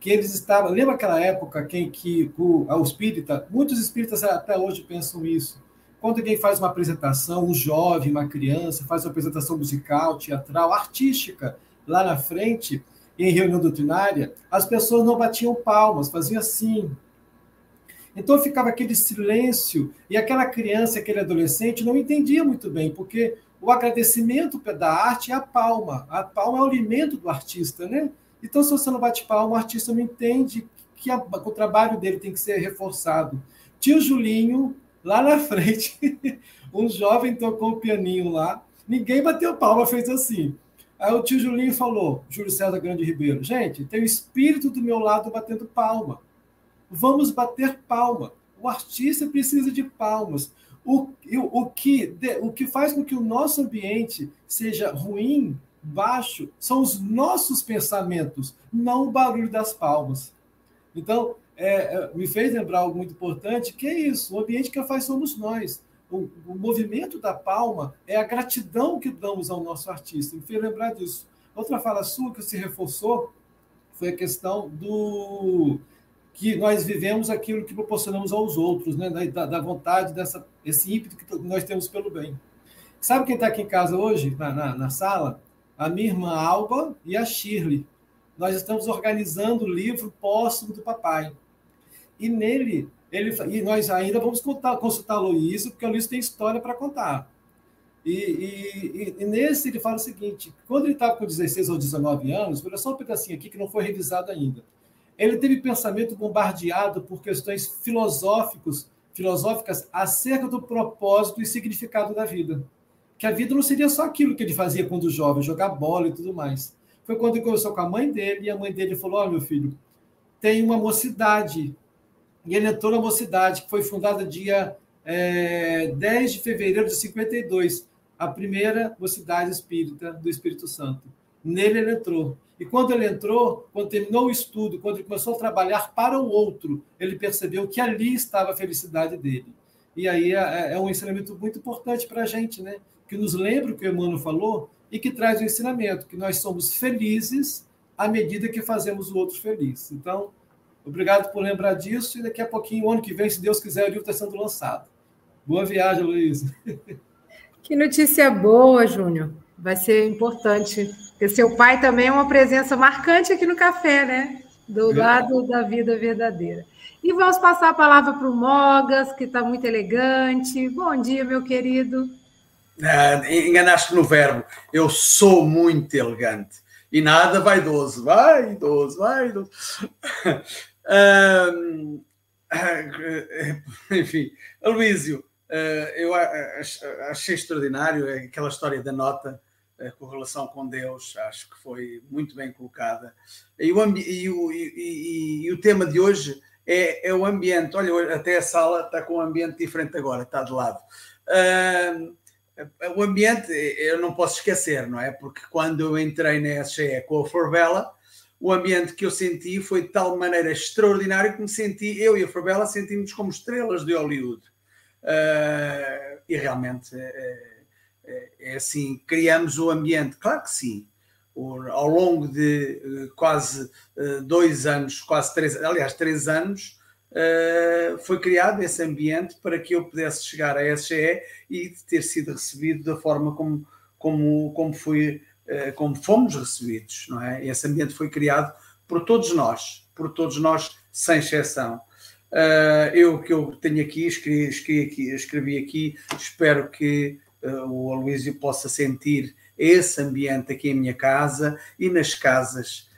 que eles estavam. Lembra aquela época em que o, o espírita, muitos espíritas até hoje pensam isso. Quando alguém faz uma apresentação, um jovem, uma criança, faz uma apresentação musical, teatral, artística, lá na frente, em reunião doutrinária, as pessoas não batiam palmas, faziam assim. Então ficava aquele silêncio, e aquela criança, aquele adolescente não entendia muito bem, porque o agradecimento da arte é a palma. A palma é o alimento do artista, né? Então, se você não bate palma, o artista não entende que, a, que o trabalho dele tem que ser reforçado. Tio Julinho, lá na frente, <laughs> um jovem tocou o pianinho lá, ninguém bateu palma, fez assim. Aí o tio Julinho falou, Júlio César Grande Ribeiro, gente, tem o espírito do meu lado batendo palma. Vamos bater palma. O artista precisa de palmas. O, o, o, que, o que faz com que o nosso ambiente seja ruim baixo são os nossos pensamentos, não o barulho das palmas. Então, é, é, me fez lembrar algo muito importante, que é isso, o ambiente que faz somos nós. O, o, movimento da palma é a gratidão que damos ao nosso artista. Fez lembrar disso. Outra fala sua que se reforçou foi a questão do que nós vivemos aquilo que proporcionamos aos outros, né? da, da vontade, dessa, esse ímpeto que nós temos pelo bem. Sabe quem está aqui em casa hoje, na, na, na sala? a minha irmã Alba e a Shirley. Nós estamos organizando o livro póstumo do papai. E nele, ele, e nós ainda vamos consultar a Luísa, porque a Luísa tem história para contar. E, e, e, nesse ele fala o seguinte: quando ele estava com 16 ou 19 anos, olha só um pedacinho aqui que não foi revisado ainda. Ele teve pensamento bombardeado por questões filosóficos, filosóficas acerca do propósito e significado da vida que a vida não seria só aquilo que ele fazia quando jovem, jogar bola e tudo mais. Foi quando ele conversou com a mãe dele, e a mãe dele falou: Olha, oh, meu filho, tem uma mocidade. E ele entrou na mocidade, que foi fundada dia é, 10 de fevereiro de 52, a primeira mocidade espírita do Espírito Santo. Nele ele entrou. E quando ele entrou, quando terminou o estudo, quando ele começou a trabalhar para o outro, ele percebeu que ali estava a felicidade dele. E aí é, é um ensinamento muito importante para a gente, né? que nos lembra o que o Emmanuel falou e que traz o ensinamento, que nós somos felizes à medida que fazemos o outro feliz. Então, obrigado por lembrar disso e daqui a pouquinho, o ano que vem, se Deus quiser, o livro está sendo lançado. Boa viagem, Luiz. <laughs> Que notícia boa, Júnior. Vai ser importante, porque seu pai também é uma presença marcante aqui no café, né? Do lado da vida verdadeira. E vamos passar a palavra para o Mogas, que está muito elegante. Bom dia, meu querido. Uh, enganaste no verbo. Eu sou muito elegante. E nada vaidoso. Vaidoso, vaidoso. <laughs> <laughs> enfim, Aloísio, uh, eu achei extraordinário aquela história da nota com relação com Deus, acho que foi muito bem colocada. E o, e o, e, e o tema de hoje é, é, o ambiente. Olha, até a sala está com um ambiente diferente agora, está de lado. Uh, o ambiente eu não posso esquecer, não é? Porque quando eu entrei na SGE com a Forbella, o ambiente que eu senti foi de tal maneira extraordinário que me senti, eu e a Forbella sentimos como estrelas de Hollywood. Uh, e realmente é, é, assim, criamos o ambiente, claro que sim. Ao longo de uh, quase dois anos, quase três, aliás, três anos, foi criado esse ambiente para que eu pudesse chegar à SGE e ter sido recebido da forma como, como, como, fui, como fomos recebidos. Não é? Esse ambiente foi criado por todos nós, por todos nós, sem exceção. Uh, eu que eu tenho aqui escrevi, escrevi aqui, escrevi aqui, espero que o Aloísio possa sentir esse ambiente aqui em minha casa e nas casas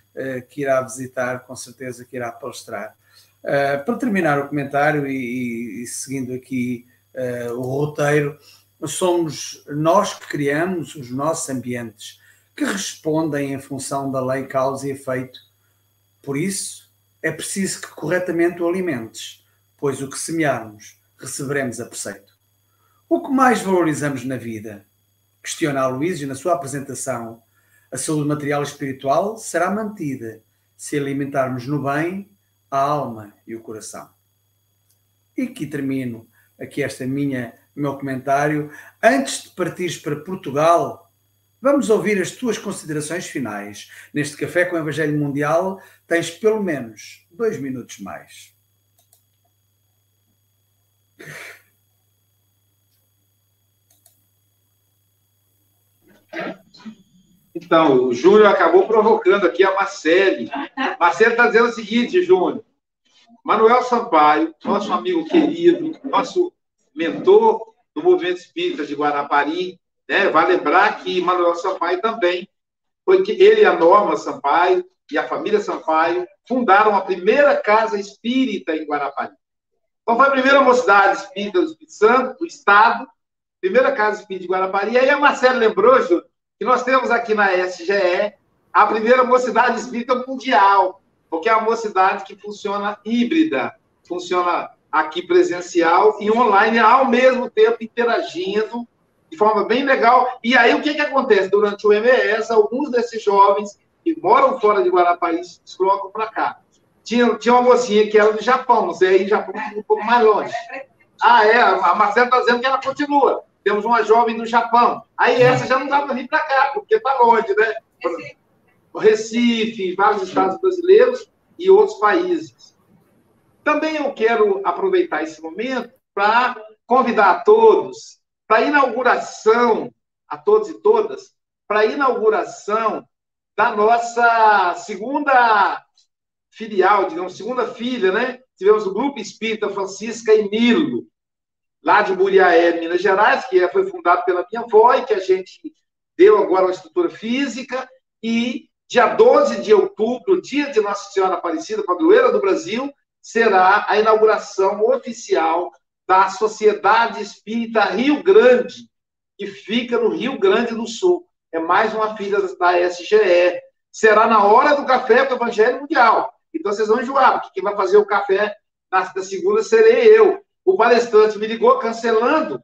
que irá visitar, com certeza que irá palestrar. Para terminar o comentário e, e seguindo aqui o roteiro, somos nós que criamos os nossos ambientes que respondem em função da lei causa e efeito. Por isso, é preciso que corretamente o alimentes, pois o que semearmos receberemos a preceito. O que mais valorizamos na vida? Questiona a Luísio na sua apresentação. A saúde material e espiritual será mantida se alimentarmos no bem a alma e o coração. E aqui termino aqui esta minha meu comentário. Antes de partires para Portugal, vamos ouvir as tuas considerações finais. Neste café com o Evangelho Mundial tens pelo menos dois minutos mais. Então, o Júnior acabou provocando aqui a Marcele. Marcele está dizendo o seguinte, Júnior. Manuel Sampaio, nosso amigo querido, nosso mentor do movimento espírita de Guarapari, né? Vai lembrar que Manuel Sampaio também foi que ele e a Norma Sampaio e a família Sampaio fundaram a primeira casa espírita em Guarapari. Então foi a primeira mocidade espírita do Espírito Santo, do Estado, primeira casa espírita de Guarapari. E aí a Marcela lembrou, Júlio, que nós temos aqui na SGE a primeira mocidade espírita mundial, porque é a mocidade que funciona híbrida, funciona aqui presencial e online ao mesmo tempo interagindo de forma bem legal. E aí o que, que acontece? Durante o MS, alguns desses jovens que moram fora de Guarapari se deslocam para cá. Tinha, tinha uma mocinha que era do Japão, não sei, aí Japão um pouco mais longe. Ah, é, a Marcela está dizendo que ela continua. Temos uma jovem do Japão. Aí essa já não dá para vir para cá, porque está longe, né? Recife, vários estados brasileiros e outros países. Também eu quero aproveitar esse momento para convidar a todos para a inauguração, a todos e todas, para a inauguração da nossa segunda filial, digamos, segunda filha, né? Tivemos o Grupo Espírita Francisca e Nilo, lá de Muriaé, Minas Gerais, que foi fundado pela minha avó e que a gente deu agora uma estrutura física. E dia 12 de outubro, dia de Nossa Senhora Aparecida, padroeira do Brasil, será a inauguração oficial da Sociedade Espírita Rio Grande, que fica no Rio Grande do Sul. É mais uma filha da SGE. Será na hora do café do Evangelho Mundial. Então vocês vão enjoar, porque quem vai fazer o café na, segunda serei eu. O palestrante me ligou cancelando,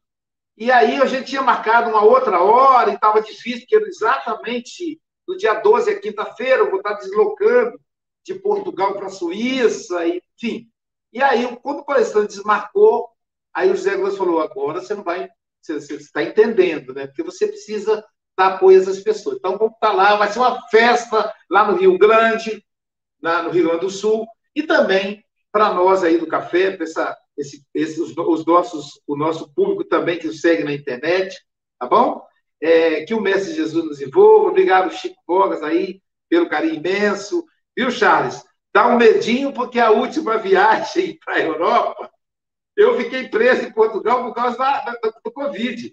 e aí a gente tinha marcado uma outra hora e estava difícil, porque exatamente no dia 12, é quinta-feira, eu vou estar deslocando de Portugal para a Suíça, enfim. E aí, quando o palestrante desmarcou, aí o José Góes falou: agora você não vai, você, está entendendo, né? Porque você precisa dar apoio a essas pessoas. Então, vamos estar lá, vai ser uma festa lá no Rio Grande, na, no Rio Grande do Sul, e também para nós aí do café, para essa, esse, esse, os, os, nossos, o nosso público também que nos segue na internet, tá bom? É, que o Mestre Jesus nos envolva. Obrigado, Chico Bogas, aí, pelo carinho imenso. Viu, Charles? Dá um medinho, porque a última viagem <laughs> para a Europa, eu fiquei preso em Portugal por causa da, da, do Covid.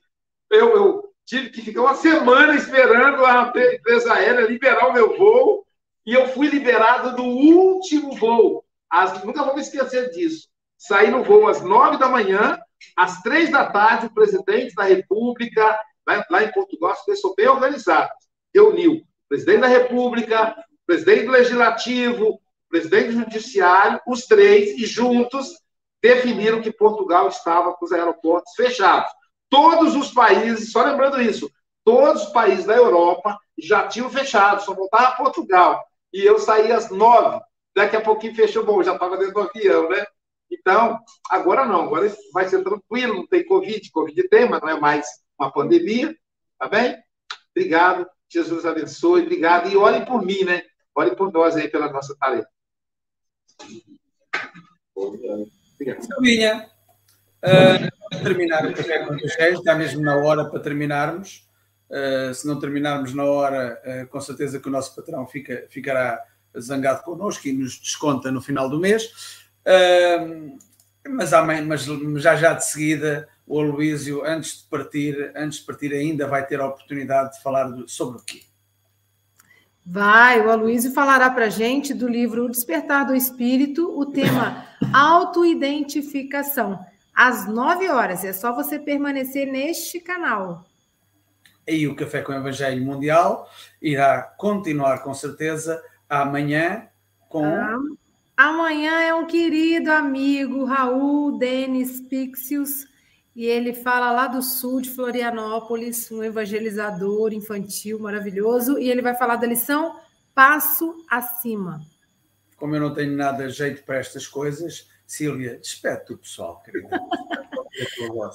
Eu, eu tive que ficar uma semana esperando a empresa aérea liberar o meu voo e eu fui liberado no último voo. As, nunca vou me esquecer disso. Saí no voo às nove da manhã, às três da tarde, o presidente da República, lá, lá em Portugal, as pessoas bem organizadas, reuniu o presidente da República, o presidente do Legislativo, o presidente do Judiciário, os três, e juntos definiram que Portugal estava com os aeroportos fechados. Todos os países, só lembrando isso, todos os países da Europa já tinham fechado, só voltava Portugal e eu saí às nove. Daqui a pouquinho fechou, bom, já estava dentro do avião, né? Então, agora não, agora vai ser tranquilo, não tem Covid, Covid tem, mas não é mais uma pandemia, tá bem? Obrigado, Jesus abençoe, obrigado, e olhem por mim, né? Olhem por nós aí, pela nossa tarefa. Silvinha, uh, terminar café com o está mesmo na hora para terminarmos. Uh, se não terminarmos na hora, uh, com certeza que o nosso patrão fica, ficará zangado connosco e nos desconta no final do mês. Uh, mas, mas, já já de seguida, o Aloísio, antes de partir, antes de partir ainda vai ter a oportunidade de falar sobre o quê? Vai, o Aloísio falará para a gente do livro O Despertar do Espírito, o tema <coughs> autoidentificação, às nove horas. É só você permanecer neste canal aí o Café com o Evangelho Mundial irá continuar com certeza amanhã com. Ah, Amanhã é um querido amigo, Raul Denis Pixius, e ele fala lá do sul de Florianópolis, um evangelizador infantil maravilhoso, e ele vai falar da lição Passo Acima. Como eu não tenho nada jeito para estas coisas, Sílvia, despede o pessoal, querida. <laughs>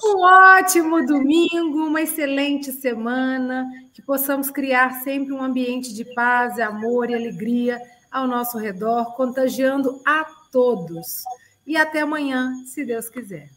Um ótimo domingo, uma excelente semana, que possamos criar sempre um ambiente de paz, amor e alegria ao nosso redor, contagiando a todos. E até amanhã, se Deus quiser.